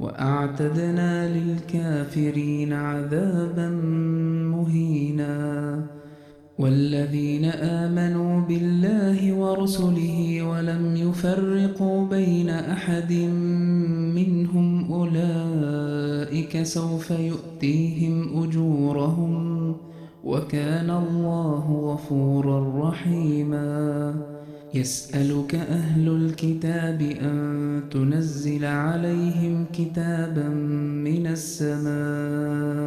وأعتدنا للكافرين عذابا مهينا. والذين آمنوا بالله ورسله ولم يفرقوا بين أحد منهم أولئك سوف يؤتيهم أجورهم وكان الله غفورا رحيما. يسألك أهل الكتاب أن تنزل عليهم كتابا من السماء.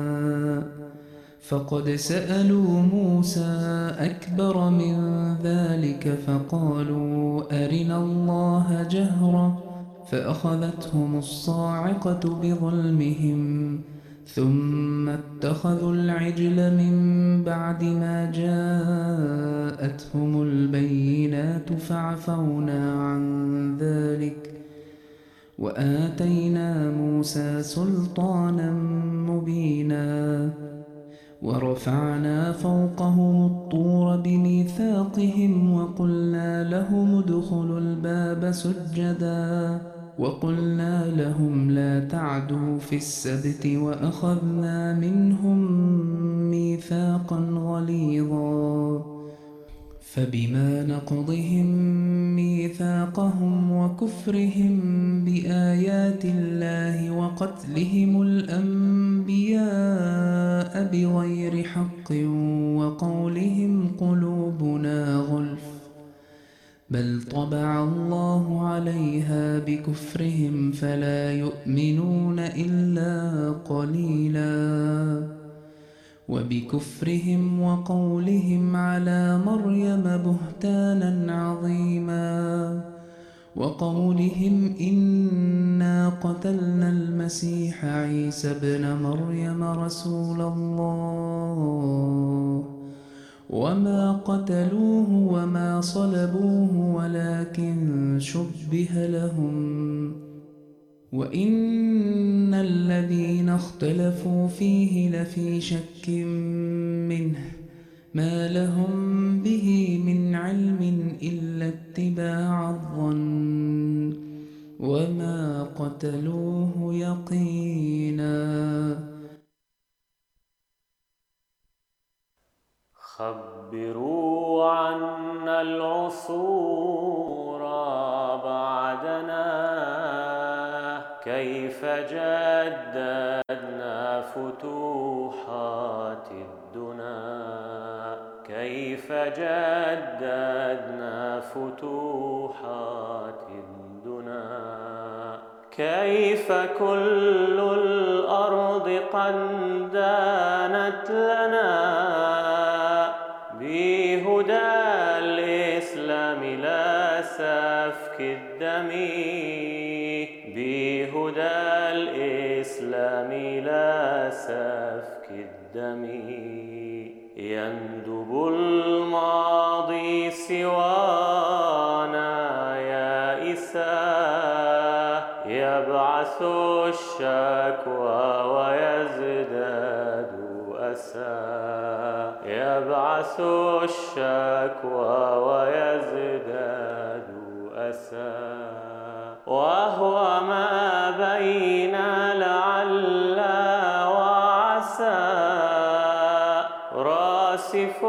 فقد سألوا موسى أكبر من ذلك فقالوا أرنا الله جهرا فأخذتهم الصاعقة بظلمهم. ثم اتخذوا العجل من بعد ما جاءتهم البينات فعفونا عن ذلك وآتينا موسى سلطانا مبينا ورفعنا فوقهم الطور بميثاقهم وقلنا لهم ادخلوا الباب سجدا وقلنا لهم لا تعدوا في السبت وأخذنا منهم ميثاقا غليظا. فبما نقضهم ميثاقهم وكفرهم بآيات الله وقتلهم الأنبياء بغير حق وقولهم قلوبنا غلف. بل طبع الله عليها بكفرهم فلا يؤمنون إلا قليلا. وبكفرهم وقولهم على مريم بهتانا عظيما. وقولهم إنا قتلنا المسيح عيسى ابن مريم رسول الله. وما قتلوه وما صلبوه ولكن شبه لهم وإن الذين اختلفوا فيه لفي شك منه ما لهم به من علم إلا اتباع الظن وما قتلوه يقينا خبروا عنا العصور بعدنا. كيف جددنا فتوحات الدنا. كيف جددنا فتوحات الدنا. كيف كل الأرض قد دانت لنا. الدم بهدى الإسلام لا سفك الدم يندب الماضي سوانا يائسا يبعث الشكوى ويزداد أسى يبعث الشكوى ويزداد أسى وهو ما بين لعل وعسى راسف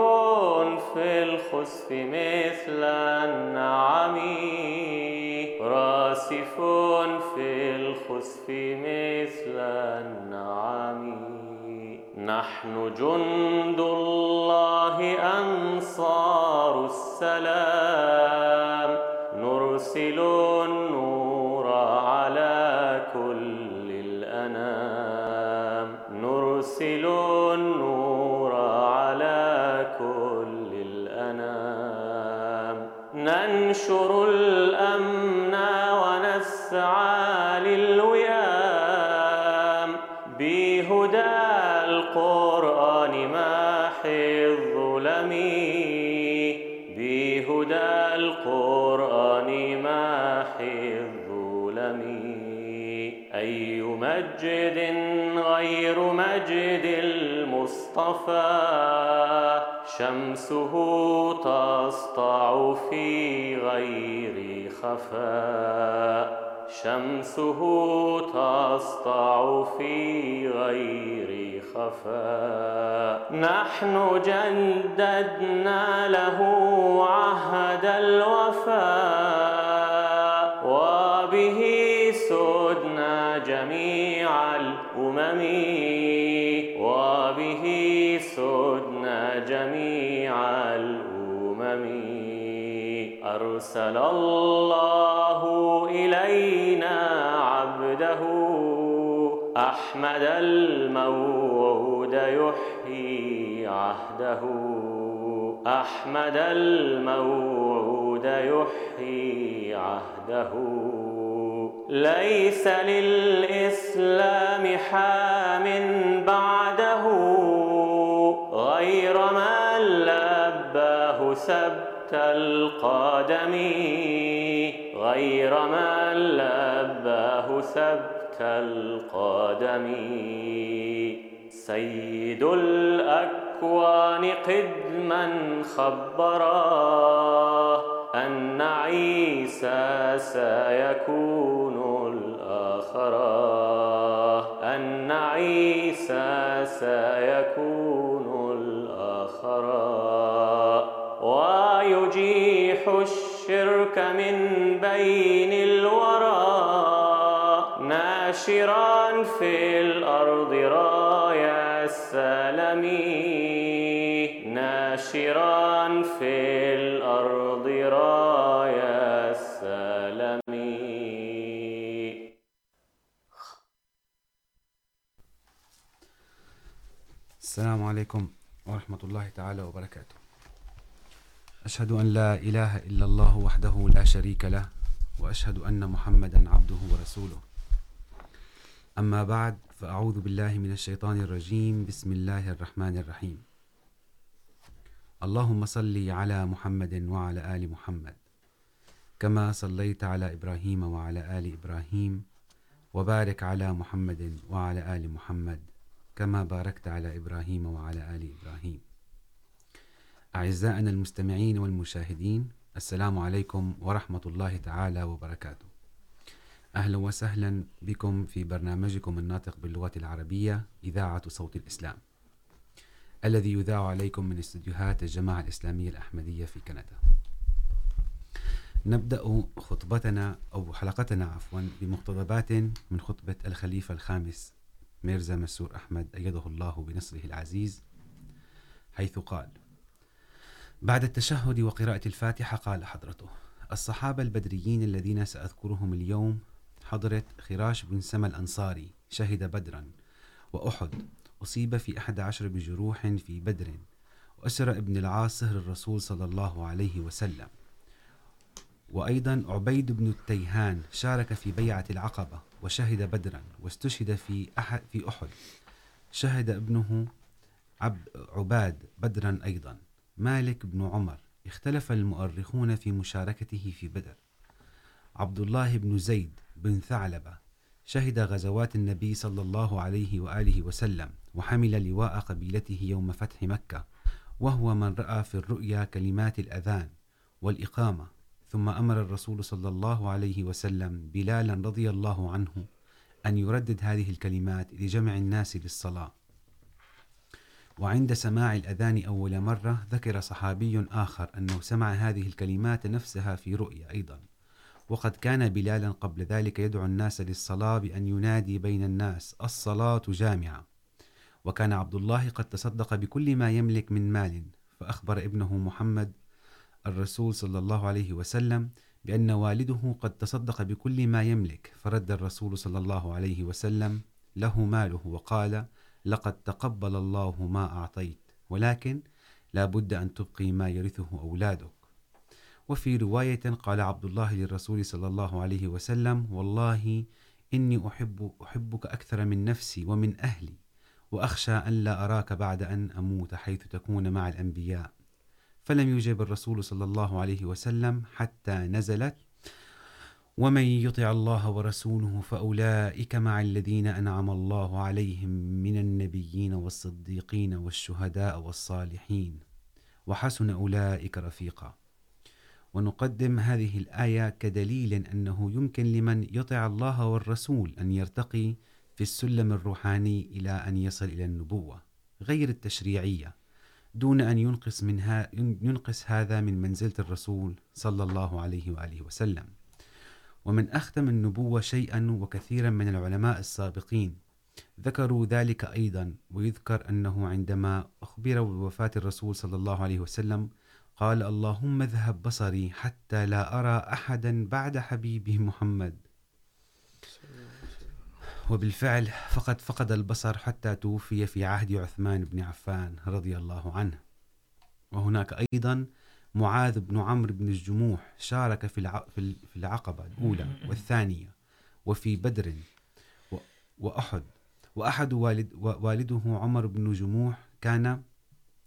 في الخسف مثل النعم راسف في الخسف مثل النعم نحن جند الله أنصار السلام نرسل النور على كل الأنام. نرسل النور على كل الأنام. ننشر الأمن ونسعى مجد غير مجد المصطفى. شمسه تسطع في غير خفاء شمسه تسطع في غير خفاء نحن جددنا له عهد الوفاء الأمم وبه سدنا جميع الأمم. أرسل الله إلينا عبده أحمد الموعود يحيي عهده. أحمد الموعود يحيي عهده. ليس للإسلام حام بعده، غير من لباه سبت القدم، غير من لباه سبت القدم. سيد الأكوان قدما خبرا، أن عيسى سيكون الآخرا أن عيسى سيكون الآخرا ويجيح الشرك من بين الورى ناشرا في الأرض رايا السلام ناشرا ورحمة الله تعالى وبركاته أشهد أن لا إله إلا الله وحده لا شريك له وأشهد أن محمدا عبده ورسوله أما بعد فأعوذ بالله من الشيطان الرجيم بسم الله الرحمن الرحيم اللهم صل على محمد وعلى آل محمد كما صليت على إبراهيم وعلى آل إبراهيم وبارك على محمد وعلى آل محمد كما باركت على إبراهيم وعلى آل إبراهيم أعزائنا المستمعين والمشاهدين، السلام عليكم ورحمة الله تعالى وبركاته. أهلا وسهلا بكم في برنامجكم الناطق باللغة العربية، إذاعة صوت الإسلام، الذي يذاع عليكم من استديوهات الجماعة الإسلامية الأحمدية في كندا. نبدأ خطبتنا أو حلقتنا، عفوا، بمقتضبات من خطبة الخليفة الخامس ميرزا مسور أحمد، أيده الله بنصره العزيز، حيث قال بعد التشهد وقراءة الفاتحة قال حضرته، الصحابة البدريين الذين سأذكرهم اليوم حضرت خراش بن سما الأنصاري، شهد بدرا، وأحد، أصيب في أحد عشر بجروح في بدر، وأسر ابن العاص سهر الرسول صلى الله عليه وسلم. وأيضا عبيد بن التيهان شارك في بيعة العقبة وشهد بدرا، واستشهد في أحد في أحد. شهد ابنه عب، عباد بدرا أيضا. مالك بن عمر اختلف المؤرخون في مشاركته في بدر. عبد الله بن زيد بن ثعلبة شهد غزوات النبي صلى الله عليه وآله وسلم وحمل لواء قبيلته يوم فتح مكة، وهو من رأى في الرؤيا كلمات الأذان والإقامة، ثم أمر الرسول صلى الله عليه وسلم بلالا رضي الله عنه أن يردد هذه الكلمات لجمع الناس للصلاة. وعند سماع الأذان أول مرة ذكر صحابي آخر أنه سمع هذه الكلمات نفسها في رؤيا أيضا. وقد كان بلالا قبل ذلك يدعو الناس للصلاة بأن ينادي بين الناس الصلاة جامعة. وكان عبد الله قد تصدق بكل ما يملك من مال، فأخبر ابنه محمد الرسول صلى الله عليه وسلم بأن والده قد تصدق بكل ما يملك، فرد الرسول صلى الله عليه وسلم له ماله وقال لقد تقبل الله ما أعطيت، ولكن لا بد أن تبقي ما يرثه أولادك. وفي رواية قال عبد الله للرسول صلى الله عليه وسلم، والله إني أحب، أحبك أكثر من نفسي ومن أهلي، وأخشى أن لا أراك بعد أن أموت حيث تكون مع الأنبياء. فلم يجب الرسول صلى الله عليه وسلم حتى نزلت ومن يطع الله ورسوله فأولئك مع الذين أنعم الله عليهم من النبيين والصديقين والشهداء والصالحين وحسن أولئك رفيقا ونقدم هذه الآية كدليل أنه يمكن لمن يطع الله والرسول أن يرتقي في السلم الروحاني إلى أن يصل إلى النبوة غير التشريعية دون أن ينقص منها ينقص هذا من منزلة الرسول صلى الله عليه وآله وسلم ومن أختم النبوة شيئا وكثيرا من العلماء السابقين. ذكروا ذلك أيضا، ويذكر أنه عندما أخبر بوفاة الرسول صلى الله عليه وسلم قال اللهم اذهب بصري حتى لا أرى أحدا بعد حبيبه محمد. وبالفعل فقد فقد البصر حتى توفي في عهد عثمان بن عفان رضي الله عنه. وهناك أيضا معاذ بن عمرو بن الجموح شارك في في العقبة الأولى والثانية وفي بدر وأحد. وأحد والد والده عمر بن جموح كان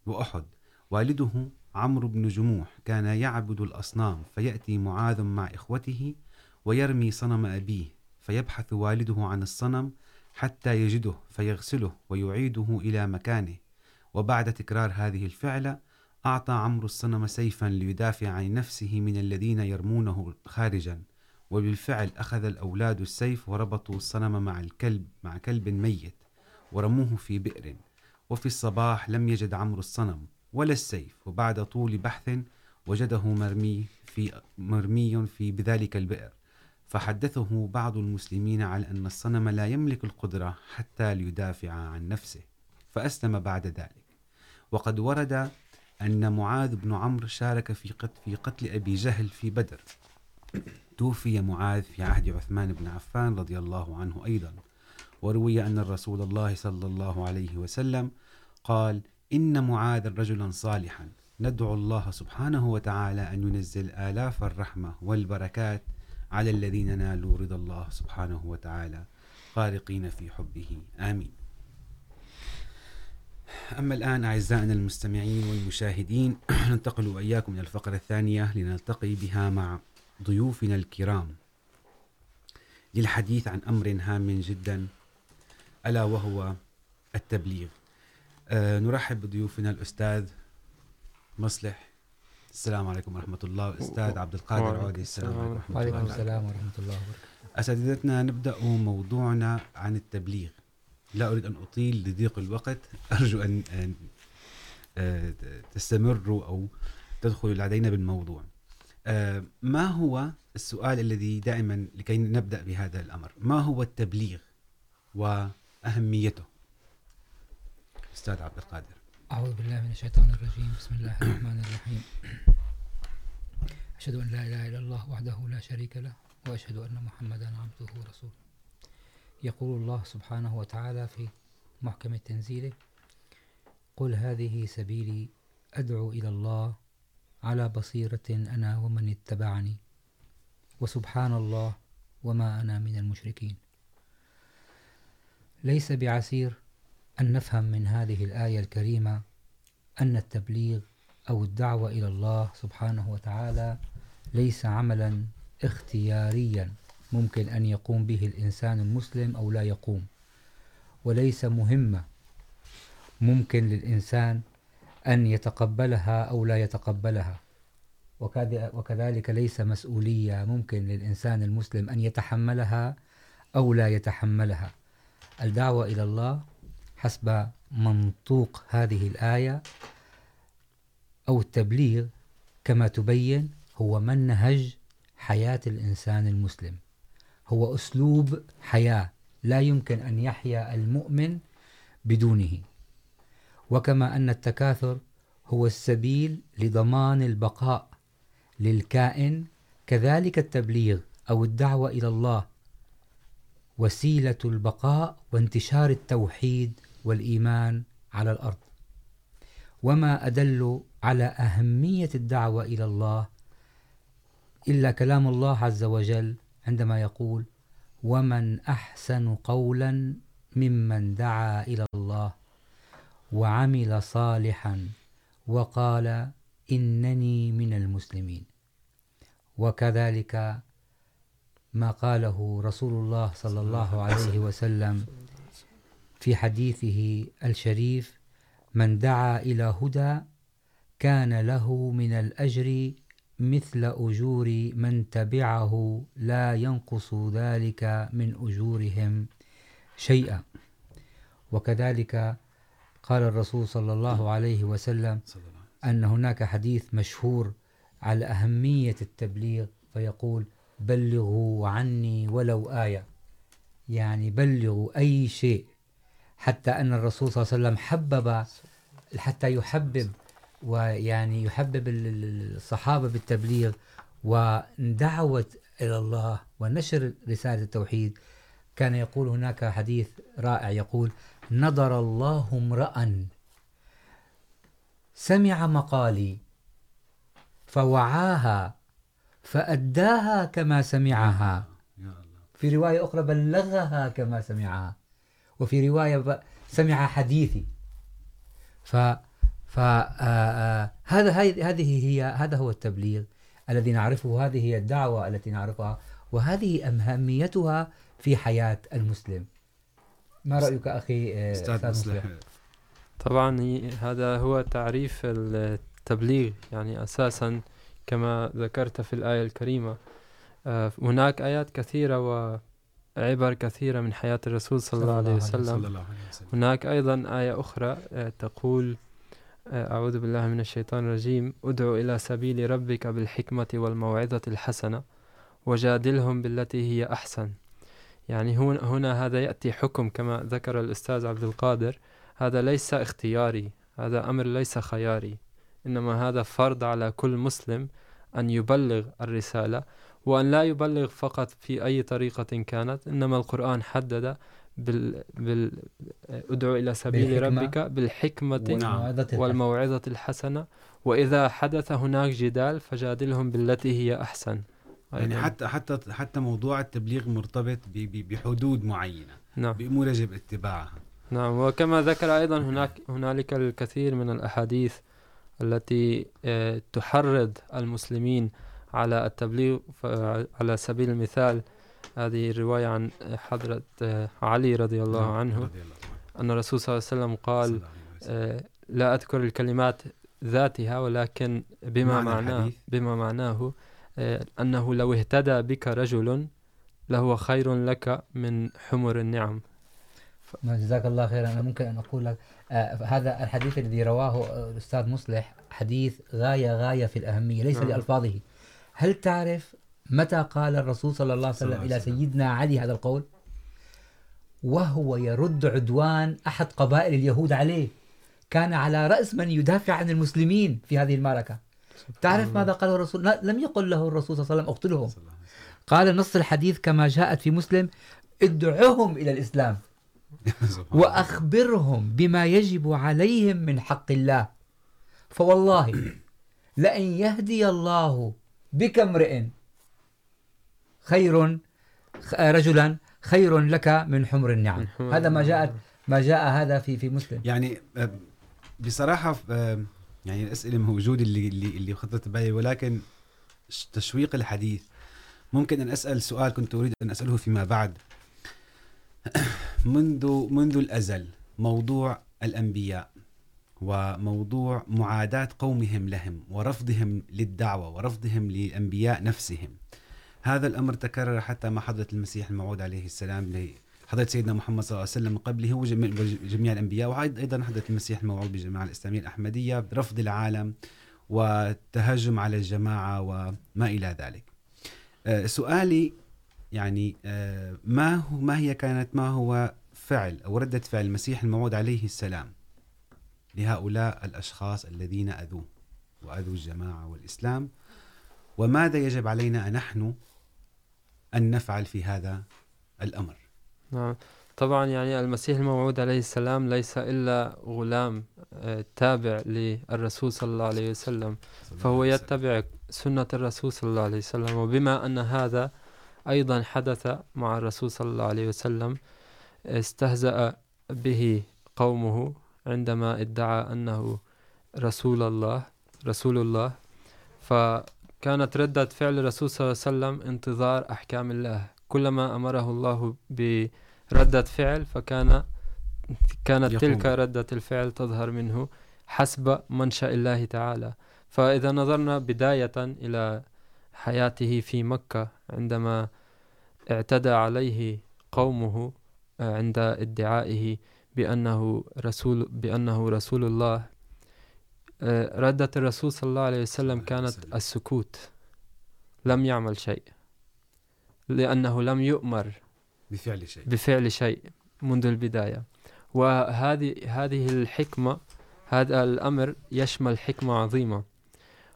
وأحد. والده عمرو بن جموح كان يعبد الأصنام فيأتي معاذ مع إخوته ويرمي صنم أبيه فيبحث والده عن الصنم حتى يجده فيغسله ويعيده إلى مكانه. وبعد تكرار هذه الفعلة أعطى عمرو الصنم سيفا ليدافع عن نفسه من الذين يرمونه خارجا، وبالفعل أخذ الأولاد السيف وربطوا الصنم مع الكلب، مع كلب ميت ورموه في بئر. وفي الصباح لم يجد عمرو الصنم ولا السيف، وبعد طول بحث وجده مرمي في مرمي في بذلك البئر. فحدثه بعض المسلمين على أن الصنم لا يملك القدرة حتى ليدافع عن نفسه، فأسلم بعد ذلك. وقد ورد أن معاذ بن عمرو شارك في قتل, في قتل أبي جهل في بدر. توفي معاذ في عهد عثمان بن عفان رضي الله عنه أيضا. وروي أن الرسول الله صلى الله عليه وسلم قال إن معاذ رجلا صالحا. ندعو الله سبحانه وتعالى أن ينزل آلاف الرحمة والبركات على الذين نالوا رضا الله سبحانه وتعالى. غارقين في حبه. آمين. أما الآن أعزائنا المستمعين والمشاهدين ننتقل وإياكم إلى الفقرة الثانية لنلتقي بها مع ضيوفنا الكرام. للحديث عن أمر هام جدا ألا وهو التبليغ. أه نرحب بضيوفنا الأستاذ مصلح. السلام عليكم ورحمة الله. أستاذ عبد القادر عودي السلام. عليكم ورحمة الله. وعليكم السلام ورحمة الله وبركاته. أساتذتنا نبدأ موضوعنا عن التبليغ. لا أريد أن أطيل لضيق الوقت. أرجو أن, أن تستمروا أو تدخلوا لدينا بالموضوع. ما هو السؤال الذي دائما لكي نبدأ بهذا الأمر؟ ما هو التبليغ وأهميته؟ أستاذ عبد القادر. أعوذ بالله من الشيطان الرجيم. بسم الله الرحمن الرحيم. أشهد أن لا إله إلا الله وحده لا شريك له وأشهد أن محمدا عبده ورسوله. يقول الله سبحانه وتعالى في محكم التنزيل قل هذه سبيلي، أدعو إلى الله على بصيرة أنا ومن اتبعني، وسبحان الله وما أنا من المشركين. ليس بعسير أن نفهم من هذه الآية الكريمة أن التبليغ أو الدعوة إلى الله سبحانه وتعالى ليس عملا اختياريا. ممكن أن يقوم به الإنسان المسلم أو لا يقوم. وليس مهمة، ممكن للإنسان أن يتقبلها أو لا يتقبلها. وكذلك ليس مسؤولية، ممكن للإنسان المسلم أن يتحملها أو لا يتحملها. الدعوة إلى الله حسب منطوق هذه الآية أو التبليغ، كما تبين، هو منهج حياة الإنسان المسلم. هو أسلوب حياة. لا يمكن أن يحيا المؤمن بدونه. وكما أن التكاثر هو السبيل لضمان البقاء للكائن، كذلك التبليغ أو الدعوة إلى الله، وسيلة البقاء وانتشار التوحيد والإيمان على الأرض. وما أدل على أهمية الدعوة إلى الله إلا كلام الله عز وجل عندما يقول، ومن أحسن قولا ممن دعا إلى الله وعمل صالحا وقال إنني من المسلمين. وكذلك ما قاله رسول الله صلى الله عليه وسلم في حديثه الشريف، من دعا إلى هدى كان له من الأجر مثل أجور من تبعه لا ينقص ذلك من أجورهم شيئا. وكذلك قال الرسول صلى الله عليه وسلم أن هناك حديث مشهور على أهمية التبليغ، فيقول بلغوا عني ولو آية. يعني بلغوا أي شيء. حتى أن الرسول صلى الله عليه وسلم حبب، حتى يحبب ويعني يحبب الصحابة بالتبليغ ودعوة إلى الله ونشر رسالة التوحيد. كان يقول هناك حديث رائع يقول نظر الله امرأ، سمع مقالي، فوعاها، فأداها كما سمعها. في رواية أخرى بلغها كما سمعها. وفي رواية سمع حديثي. ف فهذا هذه هي هذا هو التبليغ الذي نعرفه. هذه هي الدعوة التي نعرفها وهذه أهميتها في حياة المسلم. ما رأيك أخي أستاذ مصلح. طبعا هذا هو تعريف التبليغ يعني أساسا كما ذكرت في الآية الكريمة. هناك آيات كثيرة وعبر كثيرة من حياة الرسول صلى الله عليه وسلم. هناك أيضا آية أخرى تقول أعوذ بالله من الشيطان الرجيم. ادعو إلى سبيل ربك بالحكمة والموعظة الحسنة وجادلهم بالتي هي أحسن. يعني هنا هذا يأتي حكم كما ذكر الأستاذ عبد القادر. هذا ليس اختياري، هذا أمر ليس خياري. إنما هذا فرض على كل مسلم أن يبلغ الرسالة. وأن لا يبلغ فقط في أي طريقة كانت، إنما القرآن حدد بال, بال ادعو إلى سبيل ربك بالحكمة والموعظة الحسنة. وإذا حدث هناك جدال فجادلهم بالتي هي أحسن. يعني حتى حتى حتى موضوع التبليغ مرتبط بحدود معينة. نعم. بأمور يجب اتباعها. نعم. وكما ذكر أيضا هناك هنالك الكثير من الأحاديث التي تحرض المسلمين على التبليغ على سبيل المثال هذه الرواية عن حضرة علي رضي الله عنه أن الرسول صلى الله عليه وسلم قال لا أذكر الكلمات ذاتها ولكن بما معناه بما معناه أنه لو اهتدى بك رجل لهو خير لك من حمر النعم. جزاك الله خيرا. أنا ممكن أن أقول لك هذا الحديث الذي رواه الأستاذ مصلح حديث غاية غاية في الأهمية ليس لألفاظه. هل تعرف متى قال الرسول صلى الله عليه وسلم إلى سيدنا علي هذا القول؟ وهو يرد عدوان أحد قبائل اليهود عليه. كان على رأس من يدافع عن المسلمين في هذه المعركة. تعرف ماذا قاله الرسول؟ لم يقل له الرسول صلى الله عليه وسلم اقتلهم. قال نص الحديث كما جاءت في مسلم ادعوهم إلى الإسلام. وأخبرهم بما يجب عليهم من حق الله. فوالله لأن يهدي الله بك امرئ خير رجلا خير لك من حمر النعم. هذا ما جاء ما جاء هذا في في مسلم. يعني بصراحه يعني الاسئله موجوده اللي اللي اللي خطرت بالي ولكن تشويق الحديث. ممكن ان اسال سؤال كنت اريد ان اساله فيما بعد. منذ منذ الازل موضوع الانبياء وموضوع معاداة قومهم لهم ورفضهم للدعوة ورفضهم للأنبياء نفسهم هذا الأمر تكرر حتى مع حضرة المسيح الموعود عليه السلام حضرت سيدنا محمد صلى الله عليه وسلم قبله وجميع الأنبياء وأيضا حضرت المسيح الموعود بالجماعة الإسلامية الأحمدية برفض العالم وتهجم على الجماعة وما إلى ذلك. سؤالي يعني ما هو ما هي كانت ما هو فعل أو ردة فعل المسيح الموعود عليه السلام لهؤلاء الأشخاص الذين أذوه وأذوا الجماعة والإسلام؟ وماذا يجب علينا نحن أن نفعل في هذا الأمر. نعم. طبعا يعني المسيح الموعود عليه السلام ليس إلا غلام تابع للرسول صلى الله عليه وسلم. فهو يتبع سنة الرسول صلى الله عليه وسلم. وبما أن هذا أيضا حدث مع الرسول صلى الله عليه وسلم استهزأ به قومه عندما ادعى أنه رسول الله رسول الله. فكانت ردة فعل الرسول صلى الله عليه وسلم انتظار أحكام الله كلما أمره الله بردة فعل فكان كانت يقوم. تلك ردة الفعل تظهر منه حسب منشأ الله تعالى فإذا نظرنا بداية إلى حياته في مكة عندما اعتدى عليه قومه عند ادعائه بأنه رسول بأنه رسول الله ردة الرسول صلى الله عليه وسلم كانت السكوت. لم يعمل شيء. لأنه لم يؤمر بفعل شيء. بفعل شيء منذ البداية. وهذه هذه الحكمة هذا الأمر يشمل حكمة عظيمة.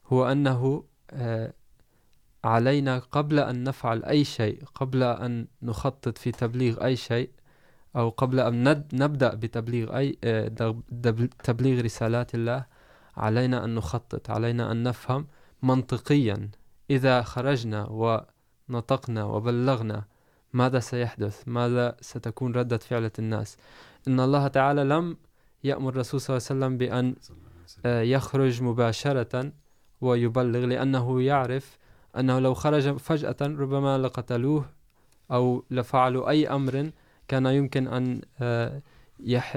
هو أنه علينا قبل أن نفعل أي شيء قبل أن نخطط في تبليغ أي شيء أو قبل أن نبدأ بتبليغ أي تبليغ رسالات الله علينا أن نخطط علينا أن نفهم منطقيا إذا خرجنا ونطقنا وبلغنا ماذا سيحدث ماذا ستكون ردة فعلة الناس. إن الله تعالى لم يأمر الرسول صلى الله عليه وسلم بأن يخرج مباشرة ويبلغ لأنه يعرف أنه لو خرج فجأة ربما لقتلوه أو لفعلوا أي أمر كان يمكن أن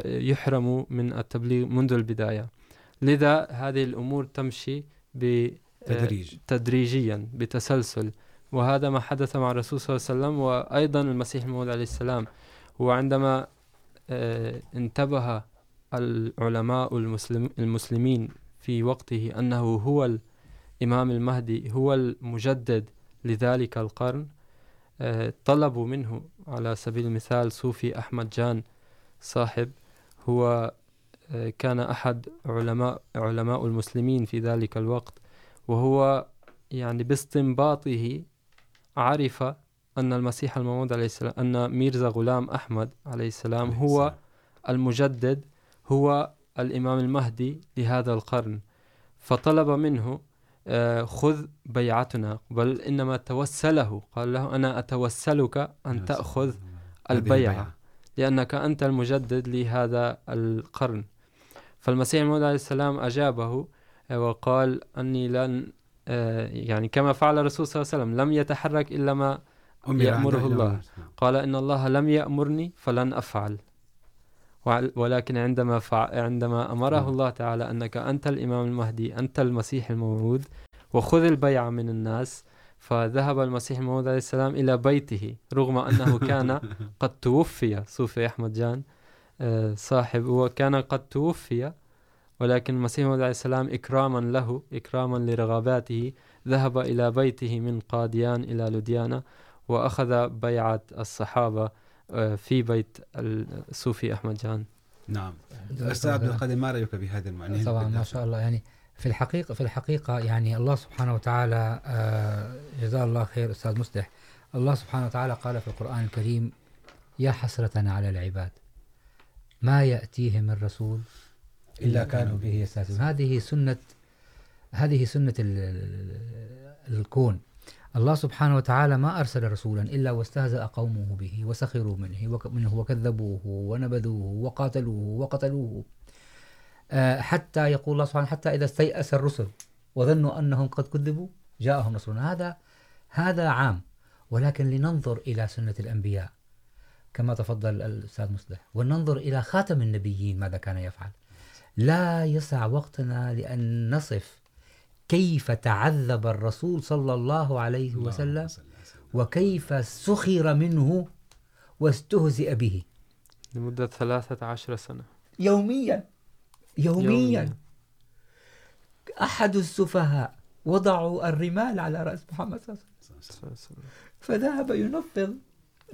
يحرموا من التبليغ منذ البداية. لذا هذه الأمور تمشي بتدريج تدريجيا بتسلسل. وهذا ما حدث مع الرسول صلى الله عليه وسلم وأيضا المسيح الموعود عليه السلام. وعندما انتبه العلماء المسلم المسلمين في وقته أنه هو الإمام المهدي هو المجدد لذلك القرن طلبوا منه على سبيل المثال صوفي أحمد جان صاحب هو كان أحد علماء علماء المسلمين في ذلك الوقت وهو يعني باستنباطه عرف أن المسيح الموعود عليه السلام أن ميرزا غلام أحمد عليه السلام هو المجدد هو الإمام المهدي لهذا القرن. فطلب منه خذ بيعتنا بل إنما توسله. قال له أنا أتوسلك أن تأخذ البيعة. لأنك أنت المجدد لهذا القرن. فالمسيح الموعود عليه السلام أجابه وقال أني لن يعني كما فعل الرسول صلى الله عليه وسلم لم يتحرك إلا ما يأمره الله. قال إن الله لم يأمرني فلن أفعل. ولكن عندما فع... عندما أمره الله تعالى أنك أنت الإمام المهدي أنت المسيح الموعود وخذ البيعة من الناس فذهب المسيح الموعود عليه السلام إلى بيته رغم أنه كان قد توفي صوفي أحمد جان. صاحب وكان قد توفي ولكن المسيح عليه السلام إكراما له إكراما لرغباته ذهب إلى بيته من قاديان إلى لوديانا وأخذ بيعة الصحابة في بيت الصوفي أحمد جان. نعم. أستاذ عبد القادر ما رأيك بهذا المعنى؟ طبعا ما شاء الله. يعني في الحقيقة في الحقيقة يعني الله سبحانه وتعالى جزاه الله خير أستاذ مصلح. الله سبحانه وتعالى قال في القرآن الكريم يا حسرة على العباد. ما يأتيهم من رسول إلا كانوا به يستهزئون. هذه سنة هذه سنة الكون. الله سبحانه وتعالى ما أرسل رسولا إلا واستهزأ قومه به وسخروا منه منه وكذبوه ونبذوه وقاتلوه وقتلوه. حتى يقول الله سبحانه حتى إذا استيأس الرسل وظنوا أنهم قد كذبوا جاءهم نصرنا هذا هذا عام. ولكن لننظر إلى سنة الأنبياء. كما تفضل الأستاذ مصلح. وننظر إلى خاتم النبيين ماذا كان يفعل. لا يسع وقتنا لأن نصف كيف تعذب الرسول صلى الله عليه وسلم وكيف سخر منه واستهزئ به. لمدة ثلاثة عشر سنة. يوميا. يوميا. يومياً. أحد السفهاء وضعوا الرمال على رأس محمد صلى الله عليه وسلم. فذهب ينفض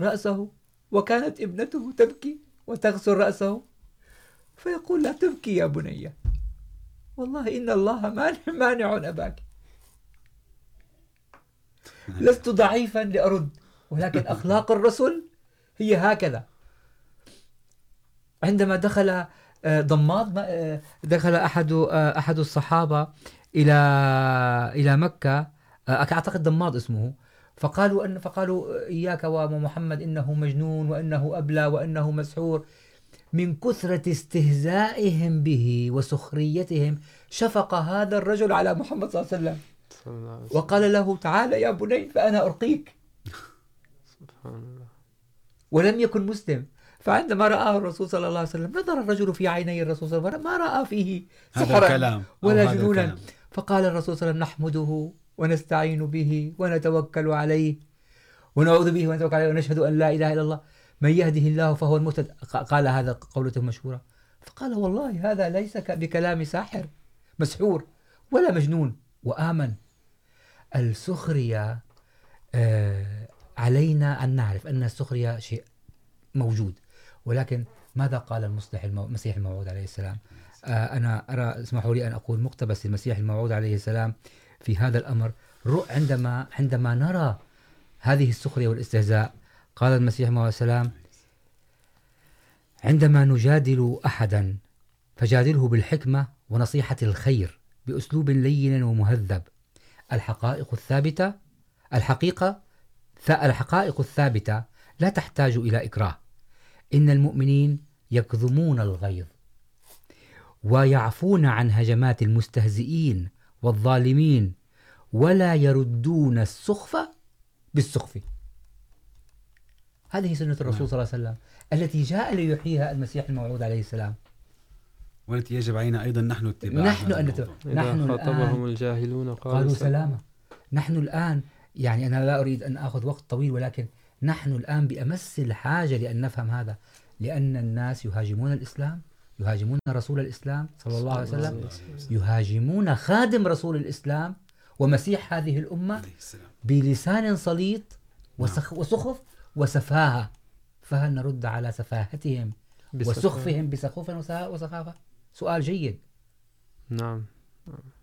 رأسه. وكانت ابنته تبكي وتغسل رأسه فيقول لا تبكي يا بني. والله إن الله مانع, مانع أباك لست ضعيفا لأرد ولكن أخلاق الرسل هي هكذا. عندما دخل ضماد دخل أحد أحد الصحابة إلى إلى مكة أعتقد ضماد اسمه فقالوا أن فقالوا إياك ومحمد إنه مجنون وإنه أبلى وإنه مسحور. من كثرة استهزائهم به وسخريتهم شفق هذا الرجل على محمد صلى الله عليه وسلم. وقال له تعال يا بني فأنا أرقيك. سبحان الله. ولم يكن مسلم. فعندما رآه الرسول صلى الله عليه وسلم نظر الرجل في عيني الرسول صلى الله عليه وسلم ما رأى فيه سحرا ولا جنونا. فقال الرسول صلى الله عليه وسلم نحمده ونستعين به ونتوكل عليه ونعوذ به ونتوكل عليه ونشهد أن لا إله إلا الله. من يهده الله فهو المهتد. قال هذا قولته مشهورة فقال والله هذا ليس بكلام ساحر مسحور ولا مجنون. وآمن. السخرية آه، علينا أن نعرف أن السخرية شيء موجود. ولكن ماذا قال المصلح المسيح الموعود عليه السلام؟ آه أنا أرى اسمحوا لي أن أقول مقتبس المسيح الموعود عليه السلام. في هذا الأمر. عندما عندما نرى هذه السخرية والاستهزاء، قال المسيح عليه السلام، عندما نجادل أحدا، فجادله بالحكمة ونصيحة الخير بأسلوب لين ومهذب. الحقائق الثابتة، الحقيقة، ث- الحقائق الثابتة لا تحتاج إلى إكراه. إن المؤمنين يكظمون الغيظ ويعفون عن هجمات المستهزئين والظالمين ولا يردون السخف بالسخف. هذه سنة الرسول صلى الله عليه وسلم التي جاء ليحييها المسيح الموعود عليه السلام. والتي يجب علينا أيضا نحن اتباع نحن أن. نتبع نحن خاطبهم الجاهلون قالوا, قالوا سلام. سلامة نحن الآن يعني أنا لا أريد أن أخذ وقت طويل ولكن نحن الآن بأمس الحاجة لأن نفهم هذا لأن الناس يهاجمون الإسلام. يهاجمون رسول الإسلام صلى الله عليه وسلم. يهاجمون خادم رسول الإسلام ومسيح هذه الأمة عليه السلام. بلسان سليط وسخ وسخف وسفاهة فهل نرد على سفاهتهم. وسخفهم بسخوف وسخافة؟ سؤال جيد. نعم.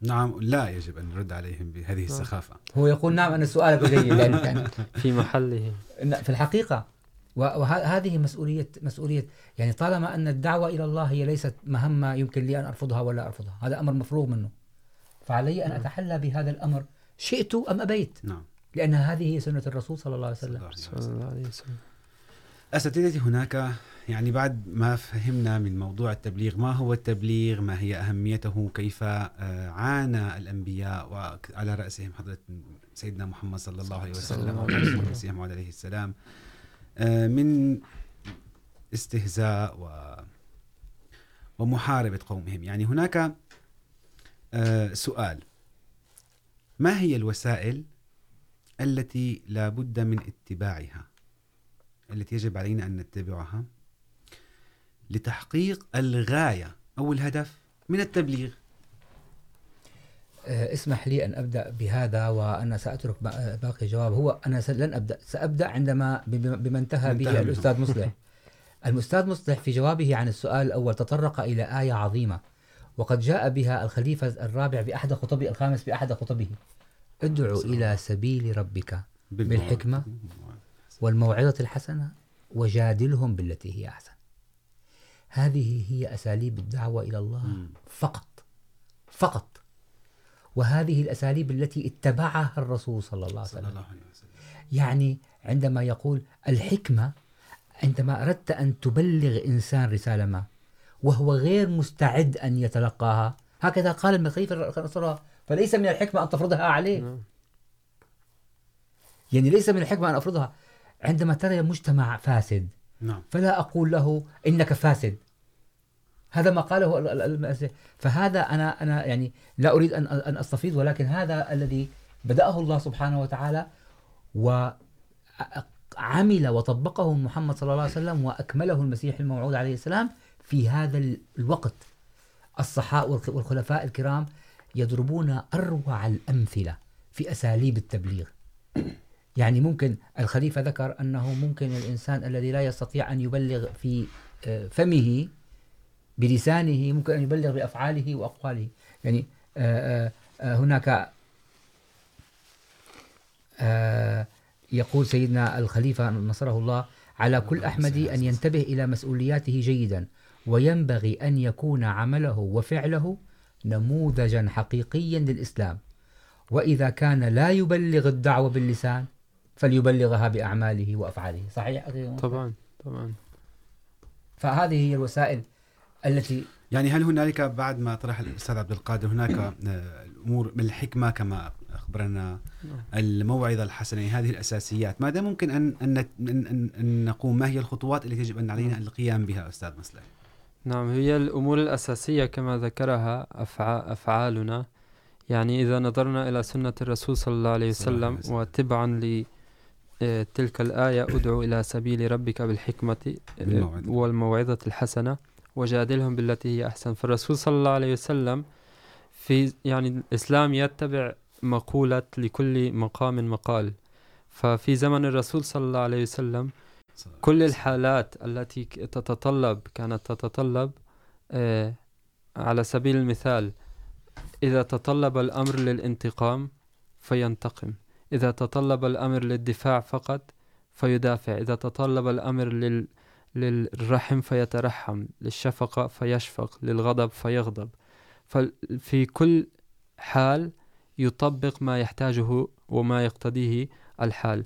نعم لا يجب أن نرد عليهم بهذه السخافة. هو يقول نعم أن سؤالك جيد يعني يعني في محله. في الحقيقة وهذه مسؤولية مسؤولية. يعني طالما أن الدعوة إلى الله هي ليست مهمة يمكن لي أن أرفضها ولا أرفضها. هذا أمر مفروغ منه. فعلي أن أتحلى بهذا الأمر. شئت أم أبيت؟ نعم. لأن هذه هي سنة الرسول صلى الله عليه وسلم. صلى. الله عليه وسلم. أساتذتي هناك يعني بعد ما فهمنا من موضوع التبليغ ما هو التبليغ؟ ما هي أهميته؟ كيف عانى الأنبياء وعلى رأسهم حضرة سيدنا محمد صلى الله عليه صلى وسلم الله عليه وسلم. والمسيح موعود عليه السلام؟ من استهزاء و ومحاربة قومهم. يعني هناك سؤال. ما هي الوسائل التي لا بد من اتباعها؟ التي يجب علينا أن نتبعها لتحقيق الغاية أو الهدف من التبليغ. اسمح لي أن أبدأ بهذا وأنا سأترك با- باقي الجواب هو أنا لن أبدأ. سأبدأ عندما بما انتهى به. الأستاذ مصلح. الأستاذ مصلح في جوابه عن السؤال الأول تطرق إلى آية عظيمة وقد جاء بها الخليفة الرابع بأحد خطبه الخامس بأحد خطبه. ادعو إلى سبيل ربك بالحكمة والموعظة الحسنة وجادلهم بالتي هي أحسن. هذه هي أساليب الدعوة إلى الله. فقط. فقط. وهذه الأساليب التي اتبعها الرسول صلى الله عليه صلى وسلم الله عليه وسلم. يعني عندما يقول الحكمة عندما أردت أن تبلغ إنسان رسالة ما وهو غير مستعد أن يتلقاها هكذا قال الخليفة فليس من الحكمة أن تفرضها عليه. يعني ليس من الحكمة أن أفرضها. عندما ترى مجتمع فاسد نعم. فلا أقول له إنك فاسد. هذا ما قاله فهذا أنا أنا يعني لا أريد أن أن أستفيض، ولكن هذا الذي بدأه الله سبحانه وتعالى عمل وطبقه محمد صلى الله عليه وسلم وأكمله المسيح الموعود عليه السلام في هذا الوقت. الصحابة والخلفاء الكرام يضربون أروع الأمثلة في أساليب التبليغ. يعني ممكن الخليفة ذكر أنه ممكن الإنسان الذي لا يستطيع أن يبلغ في فمه بلسانه ممكن أن يبلغ بأفعاله وأقواله. يعني هناك يقول سيدنا الخليفة نصره الله على كل أحمدي أن ينتبه إلى مسؤولياته جيدا وينبغي أن يكون عمله وفعله نموذجا حقيقيا للإسلام. وإذا كان لا يبلغ الدعوة باللسان فليبلغها بأعماله وأفعاله. صحيح طبعا طبعا. فهذه هي الوسائل التي يعني هل هنالك بعد ما طرح الأستاذ عبد القادر هناك الأمور من الحكمة كما أخبرنا الموعظة الحسنة هذه الأساسيات ماذا ممكن أن, أن, أن, أن نقوم؟ ما هي الخطوات التي يجب أن علينا القيام بها أستاذ مسلم؟ نعم هي الأمور الأساسية كما ذكرها أفعالنا. يعني إذا نظرنا إلى سنة الرسول صلى الله عليه وسلم وتبعا لتلك الآية أدعو إلى سبيل ربك بالحكمة والموعظة الحسنة. وجادلهم بالتي هي أحسن. فالرسول صلى الله عليه وسلم في، يعني الإسلام يتبع مقولة لكل مقام مقال. ففي زمن الرسول صلى الله عليه وسلم كل الحالات التي تتطلب، كانت تتطلب على سبيل المثال، إذا تطلب الأمر للانتقام فينتقم. إذا تطلب الأمر للدفاع فقط فيدافع. إذا تطلب الأمر لل للرحم فيترحم للشفقة فيشفق للغضب فيغضب. ففي كل حال يطبق ما يحتاجه وما يقتضيه الحال.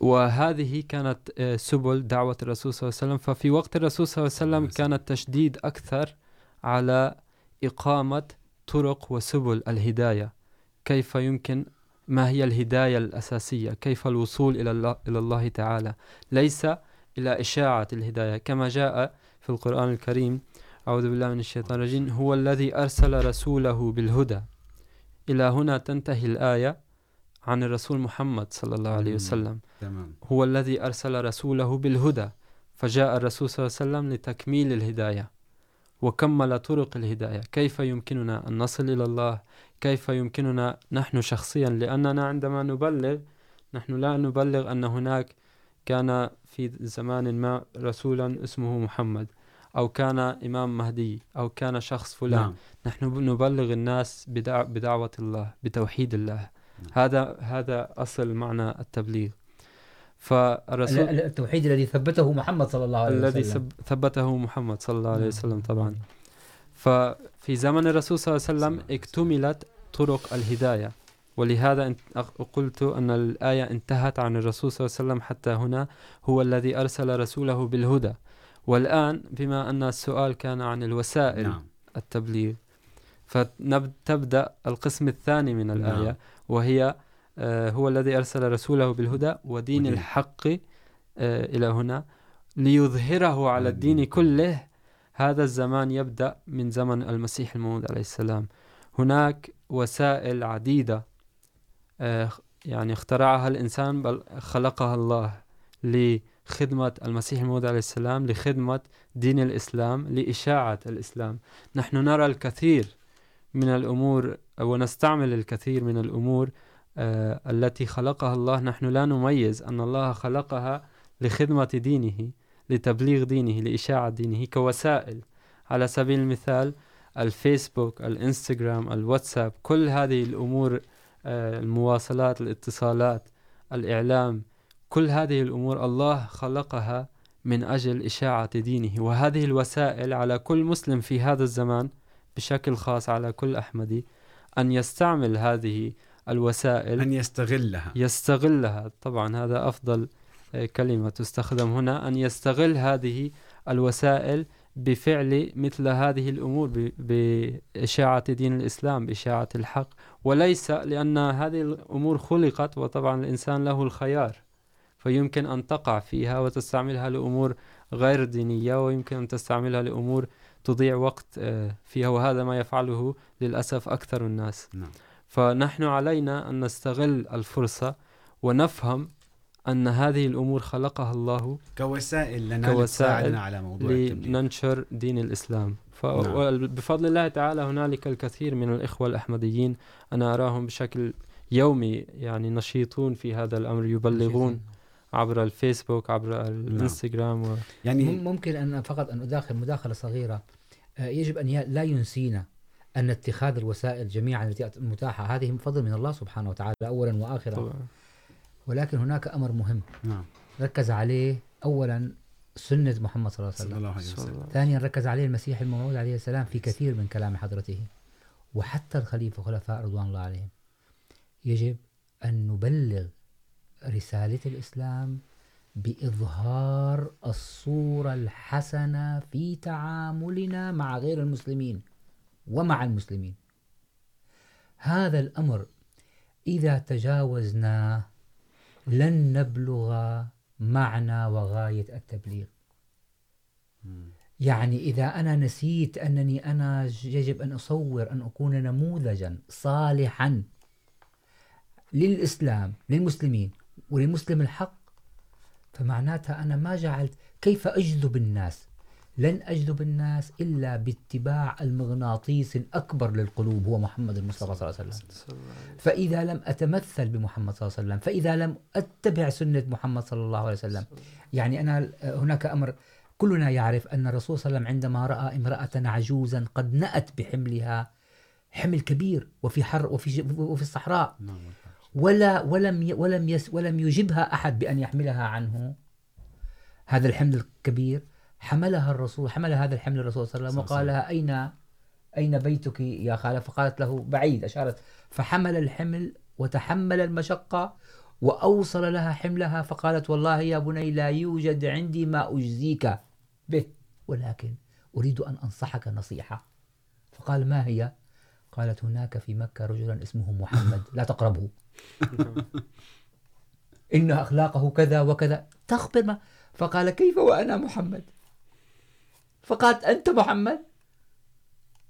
وهذه كانت سبل دعوة الرسول صلى الله عليه وسلم. ففي وقت الرسول صلى الله عليه وسلم كان التشديد أكثر على إقامة طرق وسبل الهداية. كيف يمكن؟ ما هي الهداية الأساسية؟ كيف الوصول إلى الله, إلى الله تعالى؟ ليس إلى إشاعة الهداية. كما جاء في القرآن الكريم أعوذ بالله من الشيطان الرجيم هو الذي أرسل رسوله بالهدى. إلى هنا تنتهي الآية عن الرسول محمد صلى الله عليه وسلم. هو الذي أرسل رسوله بالهدى. فجاء الرسول صلى الله عليه وسلم لتكميل الهداية. وكمل طرق الهداية. كيف يمكننا أن نصل إلى الله؟ كيف يمكننا؟ نحن شخصيا لأننا عندما نبلغ نحن لا نبلغ أن هناك كان في زمان ما رسولا اسمه محمد أو كان إمام مهدي أو كان شخص فلان. نعم. نحن نبلغ الناس بدع بدعوة الله بتوحيد الله. نعم. هذا هذا أصل معنى التبليغ. فالرسول التوحيد الذي ثبته محمد صلى الله عليه وسلم. الذي ثبته محمد صلى الله عليه وسلم طبعا. ففي زمن الرسول صلى الله عليه وسلم. اكتملت طرق الهداية. ولهذا قلت أن الآية انتهت عن الرسول صلى الله عليه وسلم حتى هنا هو الذي أرسل رسوله بالهدى والآن بما أن السؤال كان عن الوسائل نعم. التبليغ فتبدأ القسم الثاني من الآية نعم. وهي هو الذي أرسل رسوله بالهدى ودين ودين. الحق إلى هنا ليظهره على الدين كله هذا الزمان يبدأ من زمن المسيح الموعود عليه السلام هناك وسائل عديدة يعني اخترعها الإنسان، بل خلقها الله لخدمة المسيح الموعود عليه السلام، لخدمة دين الإسلام، لإشاعة الإسلام. نحن نرى الكثير من الأمور، ونستعمل الكثير من الأمور التي خلقها الله. نحن لا نميز أن الله خلقها لخدمة دينه، لتبليغ دينه، لإشاعة دينه، كوسائل. على سبيل المثال، الفيسبوك الانستغرام الواتساب، كل هذه الأمور المواصلات الاتصالات الإعلام كل هذه الأمور الله خلقها من أجل إشاعة دينه. وهذه الوسائل على كل مسلم في هذا الزمان بشكل خاص على كل أحمدي أن يستعمل هذه الوسائل أن يستغلها. يستغلها. طبعا هذا أفضل كلمة تستخدم هنا أن يستغل هذه الوسائل بفعل مثل هذه الأمور بإشاعة دين الإسلام بإشاعة الحق. وليس لأن هذه الأمور خلقت وطبعا الإنسان له الخيار. فيمكن أن تقع فيها وتستعملها لأمور غير دينية ويمكن أن تستعملها لأمور تضيع وقت فيها. وهذا ما يفعله للأسف أكثر الناس. نعم. فنحن علينا أن نستغل الفرصة ونفهم أن هذه الأمور خلقها الله كوسائل لنا كوسائل على موضوع التبليغ لننشر دين الإسلام. نعم. فبفضل الله تعالى هنالك الكثير من الإخوة الأحمديين. أنا أراهم بشكل يومي يعني نشيطون في هذا الأمر يبلغون عبر الفيسبوك عبر الانستغرام و... يعني مم- ممكن أن فقط أن أداخل مداخلة صغيرة. يجب أن لا ينسينا أن اتخاذ الوسائل جميعا التي متاحة. هذه من فضل من الله سبحانه وتعالى أولا وآخرا. طبعا. ولكن هناك أمر مهم. نعم. ركز عليه أولا سنة محمد صلى الله عليه صلى وسلم. الله عليه صلى وسلم. الله. ثانيا ركز عليه المسيح الموعود عليه السلام في كثير من كلام حضرته. وحتى الخليفة خلفاء رضوان الله عليهم. يجب أن نبلغ رسالة الإسلام بإظهار الصورة الحسنة في تعاملنا مع غير المسلمين ومع المسلمين. هذا الأمر إذا تجاوزناه لن نبلغ معنى وغاية التبليغ. يعني إذا أنا نسيت أنني أنا يجب أن أصور أن أكون نموذجا صالحا للإسلام للمسلمين وللمسلم الحق فمعناتها أنا ما جعلت كيف أجذب الناس؟ لن أجذب الناس إلا باتباع المغناطيس الأكبر للقلوب هو محمد المصطفى صلى الله عليه وسلم. فإذا لم أتمثل بمحمد صلى الله عليه وسلم فإذا لم أتبع سنة محمد صلى الله عليه وسلم. يعني أنا هناك أمر كلنا يعرف أن الرسول صلى الله عليه وسلم عندما رأى امرأة عجوزا قد نأت بحملها حمل كبير وفي حر وفي وفي الصحراء. ولا ولم ولم يس ولم يجبها أحد بأن يحملها عنه. هذا الحمل الكبير. حملها الرسول حمل هذا الحمل الرسول صلى الله عليه وسلم وقال لها أين أين بيتك يا خالة؟ فقالت له بعيد أشارت. فحمل الحمل وتحمل المشقة وأوصل لها حملها فقالت والله يا بني لا يوجد عندي ما أجزيك به ولكن أريد أن أنصحك نصيحة. فقال ما هي؟ قالت هناك في مكة رجلا اسمه محمد لا تقربه. إن أخلاقه كذا وكذا. تخبر ما؟ فقال كيف وأنا محمد؟ فقالت أنت محمد؟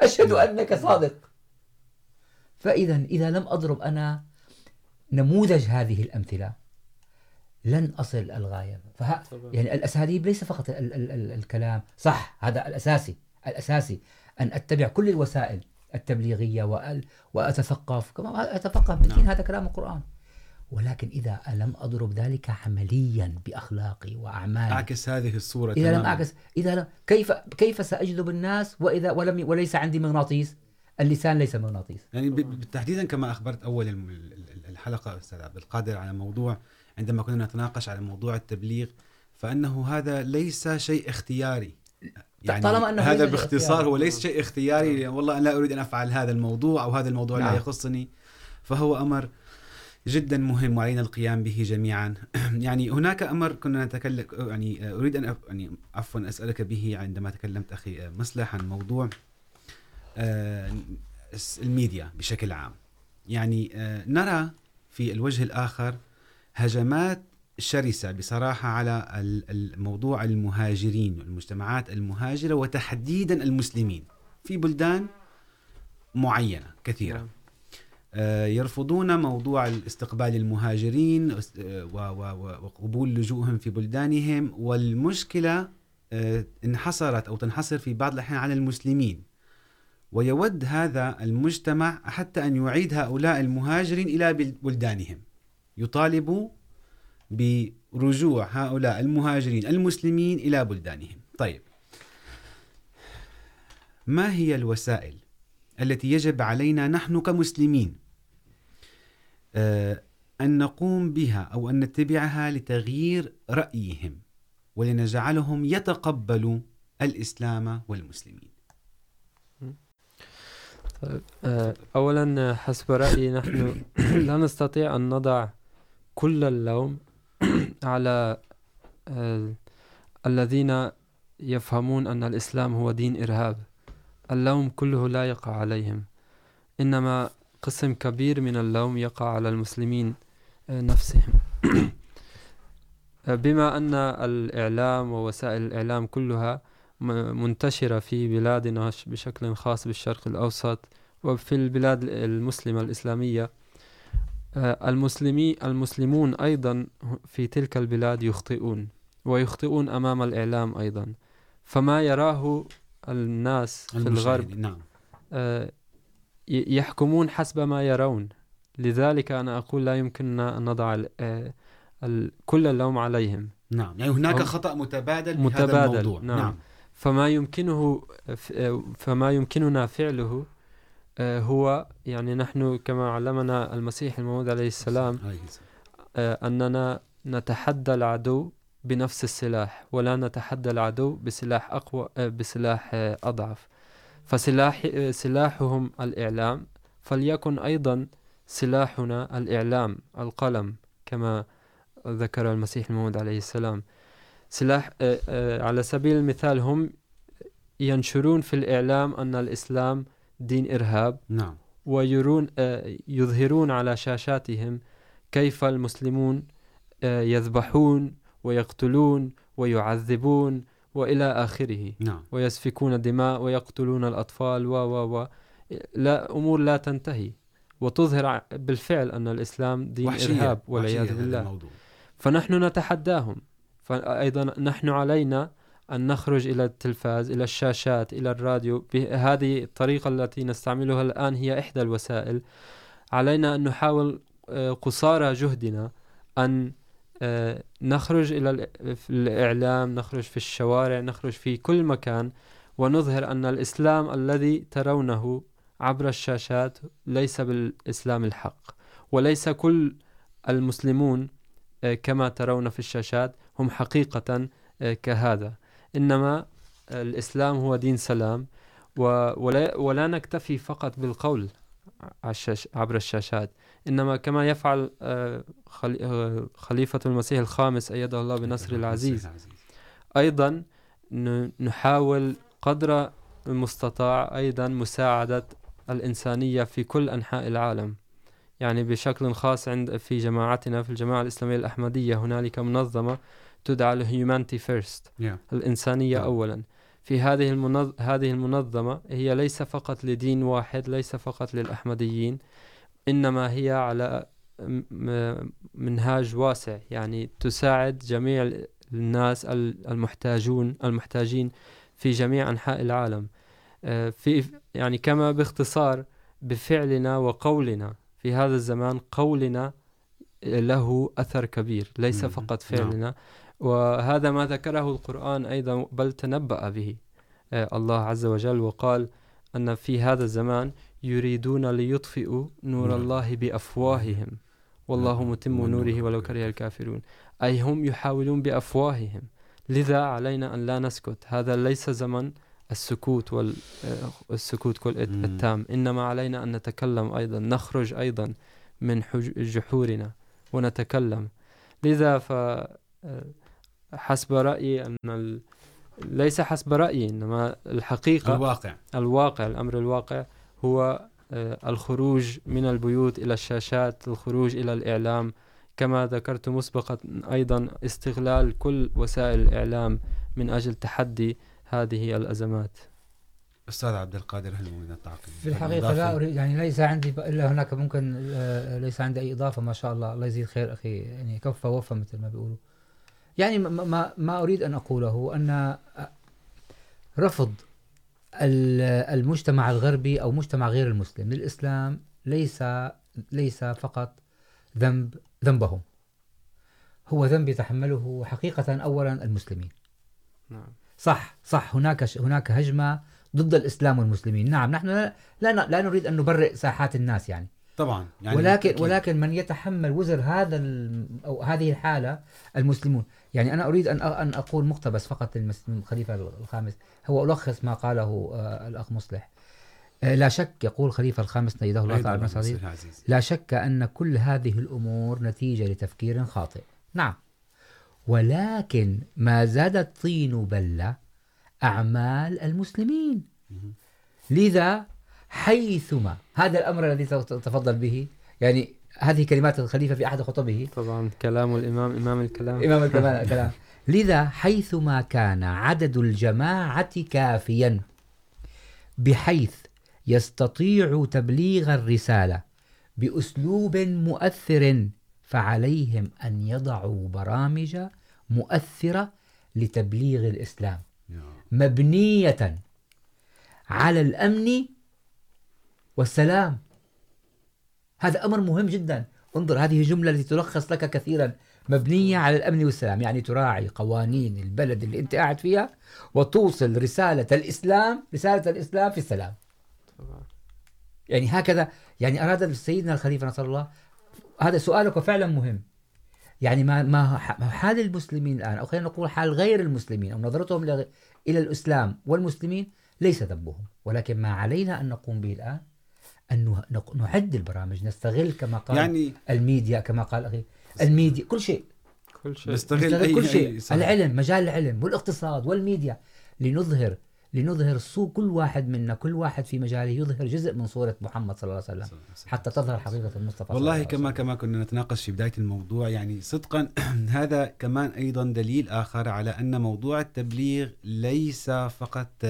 أشهد أنك صادق. فإذا إذا لم أضرب أنا نموذج هذه الأمثلة لن أصل الغاية. فه... يعني الأساليب ليس فقط ال ال ال الكلام. صح هذا الأساسي. الأساسي أن أتبع كل الوسائل التبليغية وأل... وأتثقف. كما أتفقه بالدين هذا كلام القرآن. ولكن إذا لم أضرب ذلك عمليا بأخلاقي وأعمالي أعكس هذه الصورة إذا لم تماماً. أعكس إذا لم كيف كيف سأجذب الناس وإذا ولم وليس عندي مغناطيس اللسان ليس مغناطيس يعني تحديدا كما اخبرت اول الم- ال- ال- الحلقه استاذ عبد القادر على موضوع عندما كنا نتناقش على موضوع التبليغ فانه هذا ليس شيء اختياري يعني طالما أنه هذا باختصار. هو ليس شيء اختياري والله انا لا اريد ان افعل هذا الموضوع او هذا الموضوع نعم. لا يخصني فهو امر جدا مهم وعلينا القيام به جميعا. يعني هناك امر كنا نتكلم، يعني اريد ان أف- يعني عفوا اسالك به عندما تكلمت اخي مصلح عن موضوع الميديا بشكل عام. يعني نرى في الوجه الآخر هجمات شرسة بصراحة على الموضوع المهاجرين والمجتمعات المهاجرة وتحديدا المسلمين في بلدان معينة، كثيرة. يرفضون موضوع الاستقبال المهاجرين وقبول لجوءهم في بلدانهم. والمشكلة انحصرت أو تنحصر في بعض الأحيان على المسلمين. ويود هذا المجتمع حتى أن يعيد هؤلاء المهاجرين إلى بلدانهم. يطالب برجوع هؤلاء المهاجرين المسلمين إلى بلدانهم. طيب. ما هي الوسائل التي يجب علينا نحن كمسلمين أن نقوم بها أو أن نتبعها لتغيير رأيهم ولنجعلهم يتقبلوا الإسلام والمسلمين. آه، اولا حسب رايي نحن لا نستطيع ان نضع كل اللوم على الذين يفهمون ان الاسلام هو دين ارهاب اللوم كله لا يقع عليهم. انما قسم كبير من اللوم يقع على المسلمين نفسهم بما ان الاعلام ووسائل الاعلام كلها منتشرة في بلادنا بشكل خاص بالشرق الأوسط وفي البلاد المسلمة الإسلامية المسلمي المسلمون أيضا في تلك البلاد يخطئون ويخطئون أمام الإعلام أيضا فما يراه الناس في الغرب. نعم يحكمون حسب ما يرون. لذلك أنا أقول لا يمكننا أن نضع ال- آه، ال- كل اللوم عليهم. نعم يعني هناك خطأ متبادل في هذا متبادل، الموضوع. نعم. نعم. فما يمكنه فما يمكننا فعله هو يعني نحن كما علمنا المسيح الموعود عليه السلام أننا نتحدى العدو بنفس السلاح ولا نتحدى العدو بسلاح أقوى بسلاح أضعف. فسلاح آه، سلاحهم الإعلام فليكن أيضا سلاحنا الإعلام القلم كما ذكر المسيح الموعود عليه السلام. سلاح على سبيل المثال هم ينشرون في الإعلام أن الإسلام دين إرهاب نعم. ويرون يظهرون على شاشاتهم كيف المسلمون يذبحون ويقتلون ويعذبون والى اخره نعم. ويسفكون دماء ويقتلون الاطفال و و و. لا امور لا تنتهي. وتظهر بالفعل ان الاسلام دين وحشية وحشية والعياذ بالله. فنحن نتحداهم. فأيضا نحن علينا أن نخرج إلى التلفاز إلى الشاشات إلى الراديو. بهذه الطريقة التي نستعملها الآن هي إحدى الوسائل. علينا أن نحاول قصارى جهدنا أن نخرج إلى ال- الإعلام نخرج في الشوارع نخرج في كل مكان ونظهر أن الإسلام الذي ترونه عبر الشاشات ليس بالإسلام الحق وليس كل المسلمون كما ترون في الشاشات هم حقيقة كهذا. إنما آه، الإسلام هو دين سلام ولا, ولا نكتفي فقط بالقول عبر الشاشات. إنما كما يفعل خليفة المسيح الخامس أيده الله بنصر العزيز. أيضا ن- نحاول قدر المستطاع أيضا مساعدة الإنسانية في كل أنحاء العالم. يعني بشكل خاص عند في جماعتنا في الجماعة الإسلامية الأحمدية هنالك منظمة تدعى الهيومانتي فيرست Yeah. الإنسانية نعم. أولا. في هذه المنظ... هذه المنظمة هي ليس فقط لدين واحد ليس فقط للأحمديين. إنما هي على منهاج واسع يعني تساعد جميع ال- الناس ال- المحتاجون المحتاجين في جميع أنحاء العالم في يعني كما باختصار بفعلنا وقولنا في هذا الزمان قولنا له أثر كبير ليس. فقط. فعلنا وهذا ما ذكره القرآن أيضا بل تنبأ به الله عز وجل وقال أن في هذا الزمان يريدون ليطفئوا نور. الله بأفواههم. والله. متم نوره ولو كره الكافرون. أي هم يحاولون بأفواههم. لذا علينا أن لا نسكت. هذا ليس زمن السكوت والسكوت كل. التام. إنما علينا أن نتكلم أيضا. نخرج أيضا من جحورنا ونتكلم. لذا ف حسب رأيي أن ال... ليس حسب رأيي إنما الحقيقة الواقع. الواقع الأمر الواقع. هو الخروج من البيوت إلى الشاشات الخروج إلى الإعلام. كما ذكرت مسبقا أيضا استغلال كل وسائل الإعلام من أجل تحدي هذه الأزمات. استاذ عبد القادر هل من التعقيب في الحقيقة لا أريد يعني ليس عندي إلا هناك ممكن ليس عندي أي إضافة ما شاء الله. الله يزيد خير أخي. يعني كفى وفى مثل ما بيقولوا. يعني ما, ما, ما أريد أن أقوله أن رفض المجتمع الغربي أو مجتمع غير المسلم للإسلام ليس ليس فقط ذنب ذنبهم. هو ذنب يتحمله حقيقة أولا المسلمين. نعم. صح صح هناك هناك هجمة ضد الإسلام والمسلمين. نعم نحن لا لا, نريد أن نبرئ ساحات الناس يعني, طبعا يعني ولكن بالتأكيد. ولكن من يتحمل وزر هذا أو هذه الحالة المسلمون يعني أنا أريد أن أن أقول مقتبس فقط الخليفة الخامس. هو ألخص ما قاله الأخ مصلح. لا شك يقول الخليفة الخامس نيده الله تعالى العزيز. لا شك أن كل هذه الأمور نتيجة لتفكير خاطئ. نعم. ولكن ما زاد الطين بلة أعمال المسلمين. لذا حيثما هذا الأمر الذي تفضل به يعني هذه كلمات الخليفة في أحد خطبه. طبعا كلام الإمام إمام الكلام. إمام الكلام لذا حيثما كان عدد الجماعة كافيا بحيث يستطيع تبليغ الرسالة بأسلوب مؤثر فعليهم أن يضعوا برامج مؤثرة لتبليغ الإسلام. مبنية على الأمن والسلام. هذا أمر مهم جدا. انظر، هذه جملة التي تلخص لك كثيرا. مبنية على الأمن والسلام، يعني تراعي قوانين البلد اللي أنت قاعد فيها وتوصل رسالة الإسلام رسالة الإسلام في السلام. يعني هكذا، يعني أراد سيدنا الخليفة نصر الله، هذا سؤالك فعلا مهم. يعني ما ما حال المسلمين الآن، أو خلينا نقول حال غير المسلمين، أو نظرتهم إلى الإسلام والمسلمين، ليس ذنبهم. ولكن ما علينا أن نقوم به الآن أن نعد البرامج نستغل كما قال يعني الميديا كما قال أخي الميديا كل شيء. كل شيء. نستغل, نستغل كل شيء أي العلم مجال العلم والاقتصاد والميديا. لنظهر لنظهر صو كل واحد منا كل واحد في مجاله يظهر جزء من صورة محمد صلى الله عليه وسلم حتى تظهر حقيقة المصطفى والله كما كما كنا نتناقش في بداية الموضوع يعني صدقا هذا كمان أيضا دليل آخر على أن موضوع التبليغ ليس فقط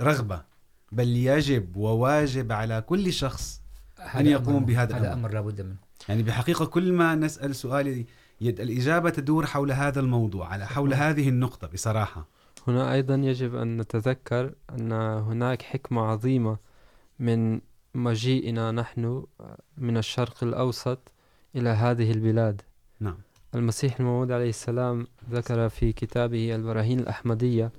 رغبة. بل يجب وواجب على كل شخص أن يقوم بهذا هذا أمر لابد منه. يعني بحقيقة كل ما نسأل سؤال الإجابة تدور حول هذا الموضوع على حول هذه النقطة بصراحة. هنا أيضا يجب أن نتذكر أن هناك حكمة عظيمة من مجيئنا نحن من الشرق الأوسط إلى هذه البلاد. نعم. المسيح الموعود عليه السلام ذكر في كتابه البراهين الأحمدية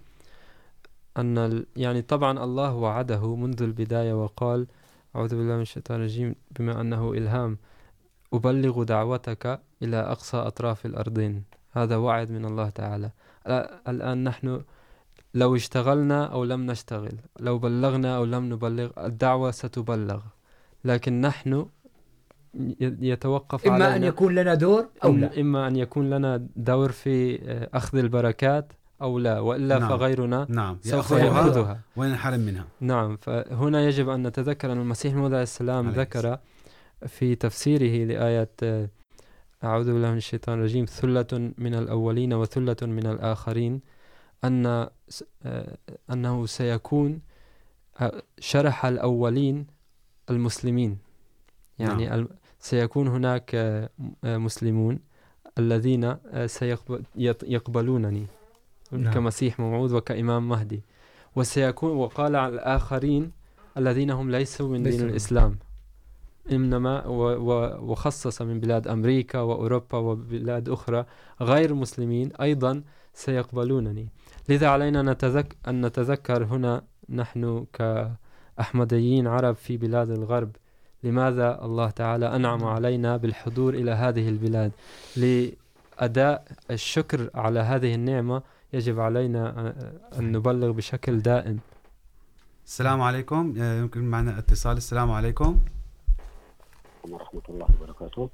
أن يعني طبعا الله وعده منذ البداية وقال أعوذ بالله من الشيطان الرجيم بما أنه إلهام أبلغ دعوتك إلى أقصى أطراف الأرضين. هذا وعد من الله تعالى. الآن نحن لو اشتغلنا أو لم نشتغل لو بلغنا أو لم نبلغ الدعوة ستبلغ. لكن نحن يتوقف إما علينا أن يكون لنا دور أو لا. إما أن يكون لنا دور في أخذ البركات أو لا وإلا نعم. فغيرنا نعم. سوف يأخذها وينحرم منها نعم فهنا يجب أن نتذكر أن المسيح الموعود عليه السلام ذكر في تفسيره لآية أعوذ بالله من الشيطان الرجيم ثلة من الأولين وثلة من الآخرين أن أنه سيكون شرح الأولين المسلمين يعني نعم. سيكون هناك مسلمون الذين سيقبلونني نعم. كمسيح موعود وكإمام مهدي. وسيكون وقال على الآخرين الذين هم ليسوا من دين الإسلام. إنما وخصص من بلاد أمريكا وأوروبا وبلاد أخرى غير مسلمين أيضا سيقبلونني. لذا علينا نتذك أن نتذكر هنا نحن كأحمديين عرب في بلاد الغرب. لماذا الله تعالى أنعم علينا بالحضور إلى هذه البلاد؟ لأداء الشكر على هذه النعمة يجب علينا أن نبلغ بشكل دائم. السلام عليكم. يمكن معنا اتصال. السلام عليكم. ورحمة الله وبركاته.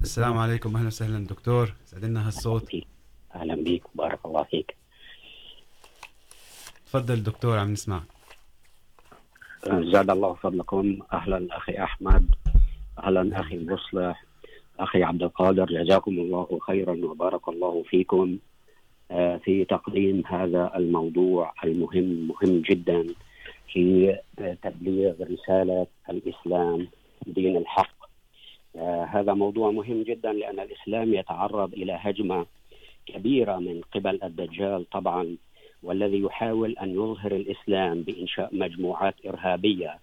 السلام عليكم. أهلا وسهلا دكتور. سعدنا هالصوت أهلا بك بارك الله فيك. تفضل دكتور عم نسمع. زاد الله فضلكم. أهلا أخي أحمد. أهلا أخي مصلح. أخي عبد القادر. جزاكم الله خيرا وبارك الله فيكم. في تقديم هذا الموضوع المهم، مهم جدا في تبليغ رسالة الإسلام دين الحق. هذا موضوع مهم جدا لأن الإسلام يتعرض إلى هجمة كبيرة من قبل الدجال طبعا، والذي يحاول أن يظهر الإسلام بإنشاء مجموعات إرهابية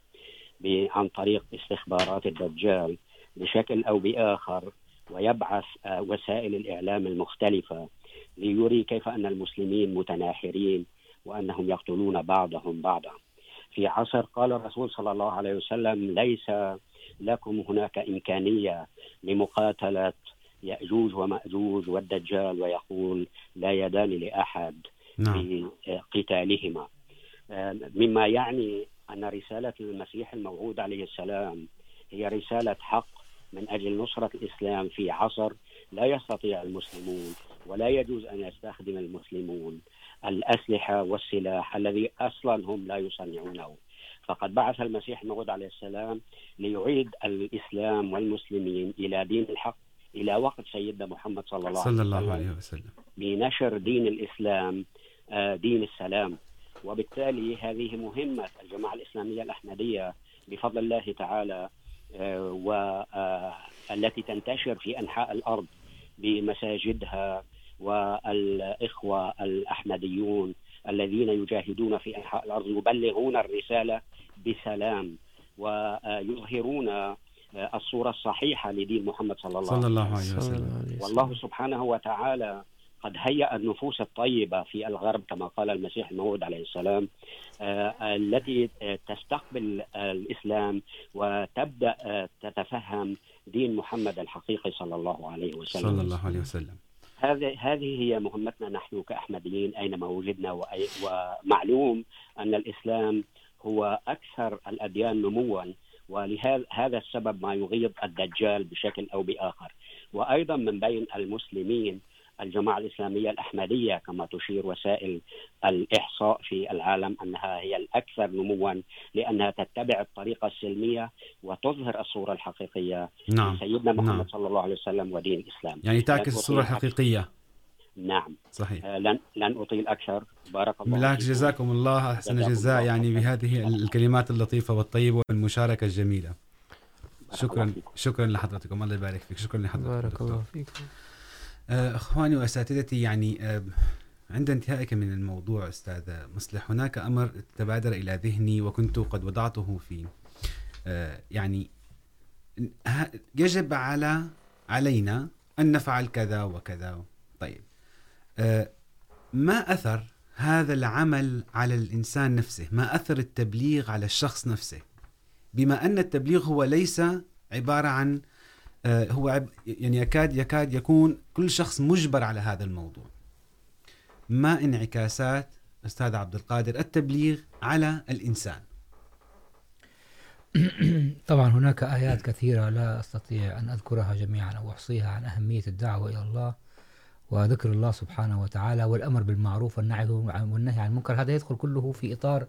عن طريق استخبارات الدجال بشكل أو بآخر، ويبعث وسائل الإعلام المختلفة. ليري كيف أن المسلمين متناحرين وأنهم يقتلون بعضهم بعضا في عصر قال الرسول صلى الله عليه وسلم ليس لكم هناك إمكانية لمقاتلة يأجوج ومأجوج والدجال ويقول لا يدان لأحد نعم. في قتالهما مما يعني أن رسالة المسيح الموعود عليه السلام هي رسالة حق من أجل نصرة الإسلام في عصر لا يستطيع المسلمون ولا يجوز أن يستخدم المسلمون الأسلحة والسلاح الذي أصلا هم لا يصنعونه. فقد بعث المسيح الموعود عليه السلام ليعيد الإسلام والمسلمين إلى دين الحق إلى وقت سيدنا محمد صلى الله, صلى الله عليه وسلم. بنشر دين الإسلام دين السلام. وبالتالي هذه مهمة الجماعة الإسلامية الأحمدية بفضل الله تعالى والتي تنتشر في أنحاء الأرض. بمساجدها والإخوة الأحمديون الذين يجاهدون في أنحاء الأرض يبلغون الرسالة بسلام ويظهرون الصورة الصحيحة لدين محمد صلى الله, صلى الله عليه وسلم. والله سبحانه وتعالى قد هيأ النفوس الطيبة في الغرب كما قال المسيح الموعود عليه السلام التي تستقبل الإسلام وتبدأ تتفهم دين محمد الحقيقي صلى الله عليه وسلم. صلى الله عليه وسلم. هذه هذه هي مهمتنا نحن كأحمديين أينما وجدنا وأي- ومعلوم أن الإسلام هو أكثر الأديان نموا ولهذا هذا السبب ما يغيظ الدجال بشكل أو بآخر. وأيضا من بين المسلمين الجماعة الإسلامية الأحمدية كما تشير وسائل الإحصاء في العالم أنها هي الأكثر نموا لأنها تتبع الطريقة السلمية وتظهر الصورة الحقيقية نعم سيدنا محمد نعم. صلى الله عليه وسلم ودين الإسلام يعني تعكس الصورة. الحقيقية نعم صحيح لن لن اطيل اكثر بارك الله فيكم. جزاكم الله أحسن جزاكم الجزاء يعني. بهذه الكلمات اللطيفة والطيبة والمشاركة الجميلة بارك شكرا. شكرا لحضرتكم الله يبارك فيك شكرا لحضرتك بارك. الله فيكم اخواني واساتذتي يعني عند انتهائك من الموضوع استاذ مصلح، هناك امر تبادر الى ذهني وكنت قد وضعته في يعني، يجب على، علينا ان نفعل كذا وكذا. طيب ما اثر هذا العمل على الانسان نفسه؟ ما اثر التبليغ على الشخص نفسه؟ بما ان التبليغ هو ليس عباره عن هو عب يعني يكاد يكاد يكون كل شخص مجبر على هذا الموضوع. ما انعكاسات استاذ عبد القادر التبليغ على الانسان طبعا هناك آيات كثيرة لا أستطيع أن أذكرها جميعا أو أحصيها عن أهمية الدعوة إلى الله وذكر الله سبحانه وتعالى والأمر بالمعروف والنهي عن المنكر. هذا يدخل كله في إطار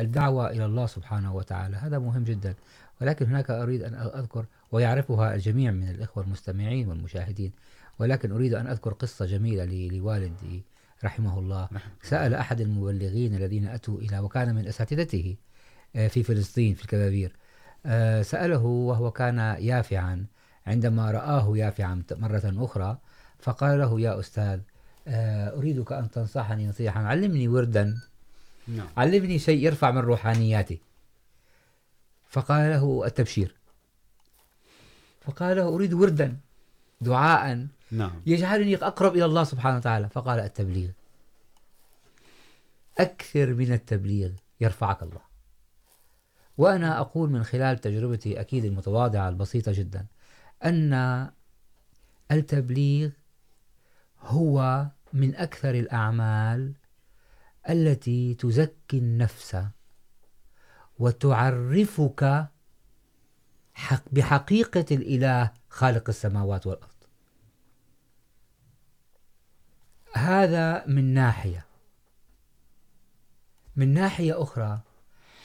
الدعوة إلى الله سبحانه وتعالى. هذا مهم جدا. ولكن هناك أريد أن أذكر ويعرفها الجميع من الإخوة المستمعين والمشاهدين. ولكن أريد أن أذكر قصة جميلة لوالدي رحمه الله. سأل أحد المبلغين الذين أتوا إلى وكان من أساتذته في فلسطين في الكبابير. سأله وهو كان يافعا عندما رآه يافعا مرة أخرى فقال له يا أستاذ أريدك أن تنصحني نصيحة علمني وردا. علمني شيء يرفع من روحانياتي. فقال له التبشير فقال أريد وردا دعاء. نعم. يجعلني أقرب إلى الله سبحانه وتعالى. فقال التبليغ. أكثر من التبليغ يرفعك الله. وأنا أقول من خلال تجربتي أكيد المتواضعة البسيطة جدا أن التبليغ هو من أكثر الأعمال التي تزكي النفس وتعرفك حق بحقيقة الإله خالق السماوات والأرض. هذا من ناحية. من ناحية أخرى،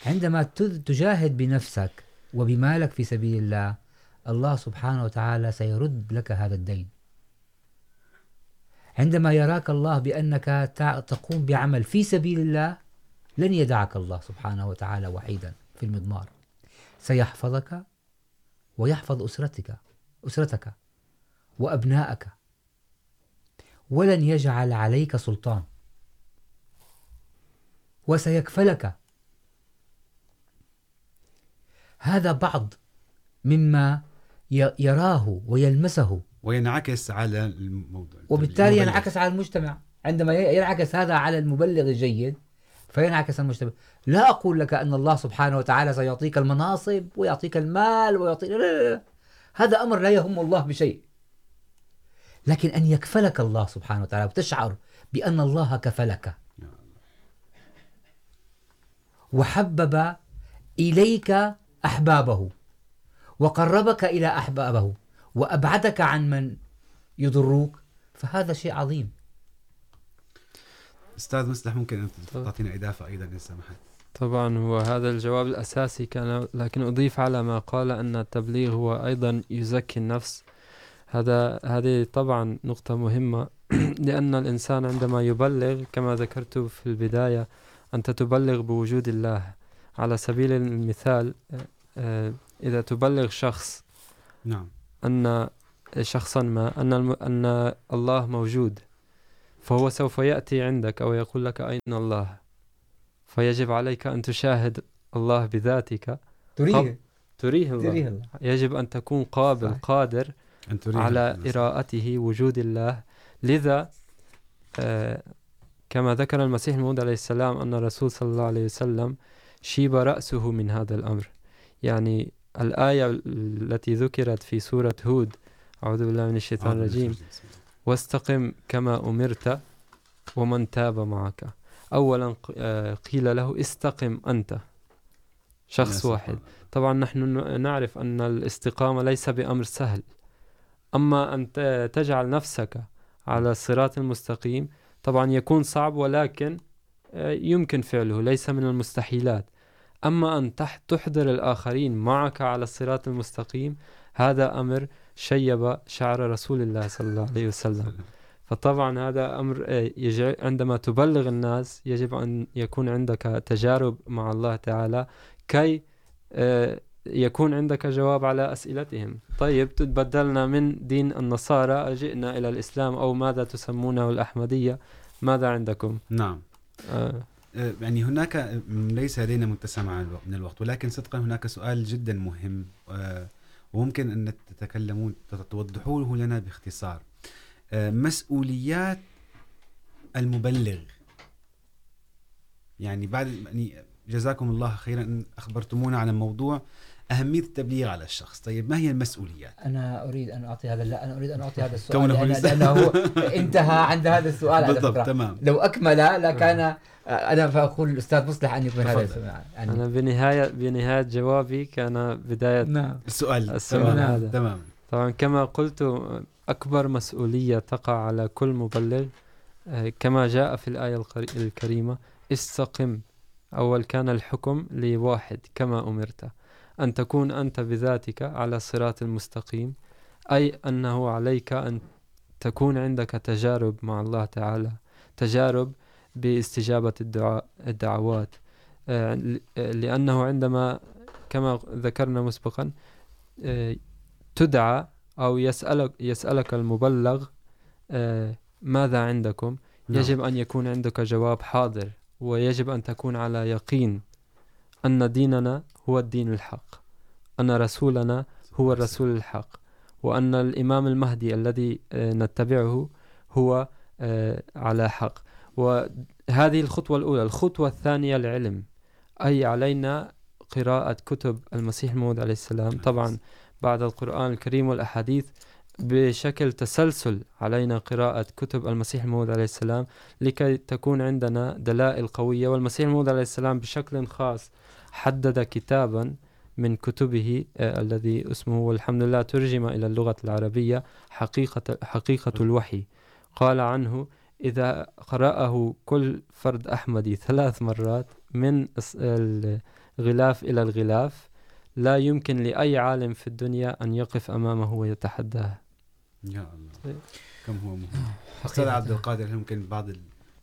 عندما تجاهد بنفسك وبمالك في سبيل الله الله سبحانه وتعالى سيرد لك هذا الدين. عندما يراك الله بأنك تقوم بعمل في سبيل الله، لن يدعك الله سبحانه وتعالى وحيدا في المضمار. سيحفظك ويحفظ أسرتك أسرتك وأبناءك ولن يجعل عليك سلطان. وسيكفلك. هذا بعض مما يراه ويلمسه. وينعكس على الموضوع. وبالتالي المبلغ. ينعكس على المجتمع. عندما ينعكس هذا على المبلغ الجيد فينعكس المجتمع. لا أقول لك أن الله سبحانه وتعالى سيعطيك المناصب ويعطيك المال ويعطيك لا لا لا. هذا أمر لا يهم الله بشيء. لكن أن يكفلك الله سبحانه وتعالى وتشعر بأن الله كفلك. وحبب إليك أحبابه. وقربك إلى أحبابه. وأبعدك عن من يضروك فهذا شيء عظيم. استاذ مصلح ممكن ان تعطينا اضافه ايضا ان سمحت. طبعا هو هذا الجواب الأساسي كان لكن أضيف على ما قال أن التبليغ هو أيضا يزكي النفس. هذا هذه طبعا نقطة مهمة. لأن الإنسان عندما يبلغ كما ذكرت في البداية أنت تبلغ بوجود الله. على سبيل المثال إذا تبلغ شخص نعم. أن شخصا ما أن الم... أن الله موجود. فهو سوف يأتي عندك أو يقول لك أين الله؟ فيجب عليك أن تشاهد الله بذاتك. تريه. تريه الله. تريه الله. يجب أن تكون قابل صحيح. قادر أن تريد على الناس. إراءته وجود الله. لذا آه كما ذكر المسيح الموعود عليه السلام أن الرسول صلى الله عليه وسلم شيب رأسه من هذا الأمر. يعني الآية التي ذكرت في سورة هود أعوذ بالله من الشيطان الرجيم. واستقم كما أمرت ومن تاب معك. أولا قيل له استقم أنت. شخص واحد. طبعا نحن نعرف أن الاستقامة ليس بأمر سهل. أما أن تجعل نفسك على الصراط المستقيم طبعا يكون صعب ولكن يمكن فعله ليس من المستحيلات. أما أن تحضر الآخرين معك على الصراط المستقيم هذا أمر شيب شعر رسول الله صلى الله عليه وسلم. فطبعا هذا أمر عندما تبلغ الناس يجب أن يكون عندك تجارب مع الله تعالى كي يكون عندك جواب على أسئلتهم. طيب تبدلنا من دين النصارى جئنا إلى الإسلام أو ماذا تسمونه الأحمدية؟ ماذا عندكم؟ نعم. آه. يعني هناك ليس لدينا متسع من الوقت ولكن صدقا هناك سؤال جدا مهم وممكن أن تتكلمون توضحوه لنا باختصار. مسؤوليات المبلغ. يعني بعد، يعني جزاكم الله خيرا أن أخبرتمونا عن موضوع. أهمية التبليغ على الشخص. طيب ما هي المسؤوليات؟ أنا أريد أن أعطي هذا لا أنا أريد أن أعطي هذا السؤال لأن لأنه هو انتهى عند هذا السؤال بالضبط تمام. لو أكمل لكان أنا فأقول الأستاذ مصلح أن يكمل هذا السؤال. يعني أنا بنهاية بنهاية جوابي كان بداية نعم. السؤال. السؤال تمام. هذا. تمام. طبعا كما قلت أكبر مسؤولية تقع على كل مبلغ. كما جاء في الآية الكريمة استقم. أول كان الحكم لواحد كما أمرت. أن تكون أنت بذاتك على الصراط المستقيم أي أنه عليك أن تكون عندك تجارب مع الله تعالى تجارب باستجابة الدعاء الدعوات. لأنه عندما كما ذكرنا مسبقا تدعى أو يسألك, يسألك المبلغ ماذا عندكم؟ يجب أن يكون عندك جواب حاضر ويجب أن تكون على يقين. أن ديننا هو الدين الحق. أن رسولنا هو الرسول الحق. وأن الإمام المهدي الذي نتبعه هو على حق. وهذه الخطوة الأولى. الخطوة الثانية العلم أي علينا قراءة كتب المسيح الموعود عليه السلام. طبعا بعد القرآن الكريم والأحاديث بشكل تسلسل علينا قراءة كتب المسيح الموعود عليه السلام لكي تكون عندنا دلائل قوية والمسيح الموعود عليه السلام بشكل خاص حدد كتابا من كتبه الذي اسمه والحمد لله ترجم إلى اللغة العربية حقيقة, حقيقة الوحي. قال عنه إذا قرأه كل فرد أحمدي ثلاث مرات من الغلاف إلى الغلاف لا يمكن لأي عالم في الدنيا أن يقف أمامه ويتحداه. يا الله. كم هو مهم. أستاذ عبد القادر ممكن بعض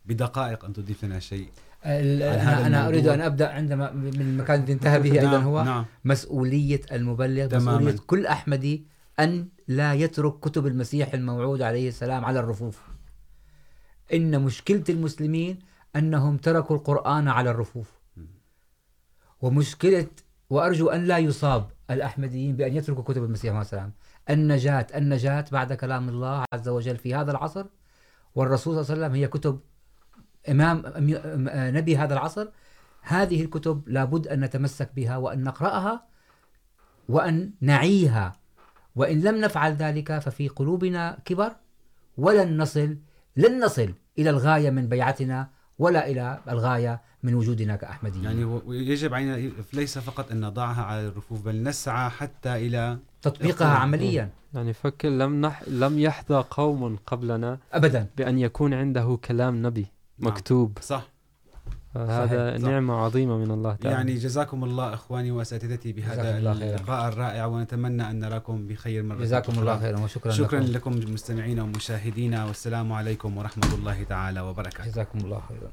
بدقائق أن تضيف لنا شيء أنا, أنا أريد أن أبدأ عندما من المكان الذي انتهى به أيضا هو نعم. مسؤولية المبلغ تماماً. مسؤولية كل أحمدي أن لا يترك كتب المسيح الموعود عليه السلام على الرفوف. إن مشكلة المسلمين أنهم تركوا القرآن على الرفوف. ومشكلة وأرجو أن لا يصاب الأحمديين بأن يتركوا كتب المسيح عليه السلام. النجاة. النجاة بعد كلام الله عز وجل في هذا العصر، والرسول صلى الله عليه وسلم هي كتب إمام، نبي هذا العصر. هذه الكتب لابد أن نتمسك بها وأن نقرأها وأن نعيها. وإن لم نفعل ذلك ففي قلوبنا كبر، ولن نصل، لن نصل إلى الغاية من بيعتنا ولا إلى الغاية من وجودنا كأحمديين. يعني يجب علينا ليس فقط أن نضعها على الرفوف بل نسعى حتى إلى تطبيقها عمليا. يعني فكر لم نح... لم يحظى قوم قبلنا أبدا. بأن يكون عنده كلام نبي مكتوب. صح. هذا نعمة عظيمة من الله تعالى. يعني جزاكم الله إخواني وأساتذتي بهذا اللقاء الرائع ونتمنى أن نراكم بخير مرة جزاكم الله خيرا وشكرا شكرا لكم, لكم مستمعينا ومشاهدينا والسلام عليكم ورحمة الله تعالى وبركاته. جزاكم الله خيرا.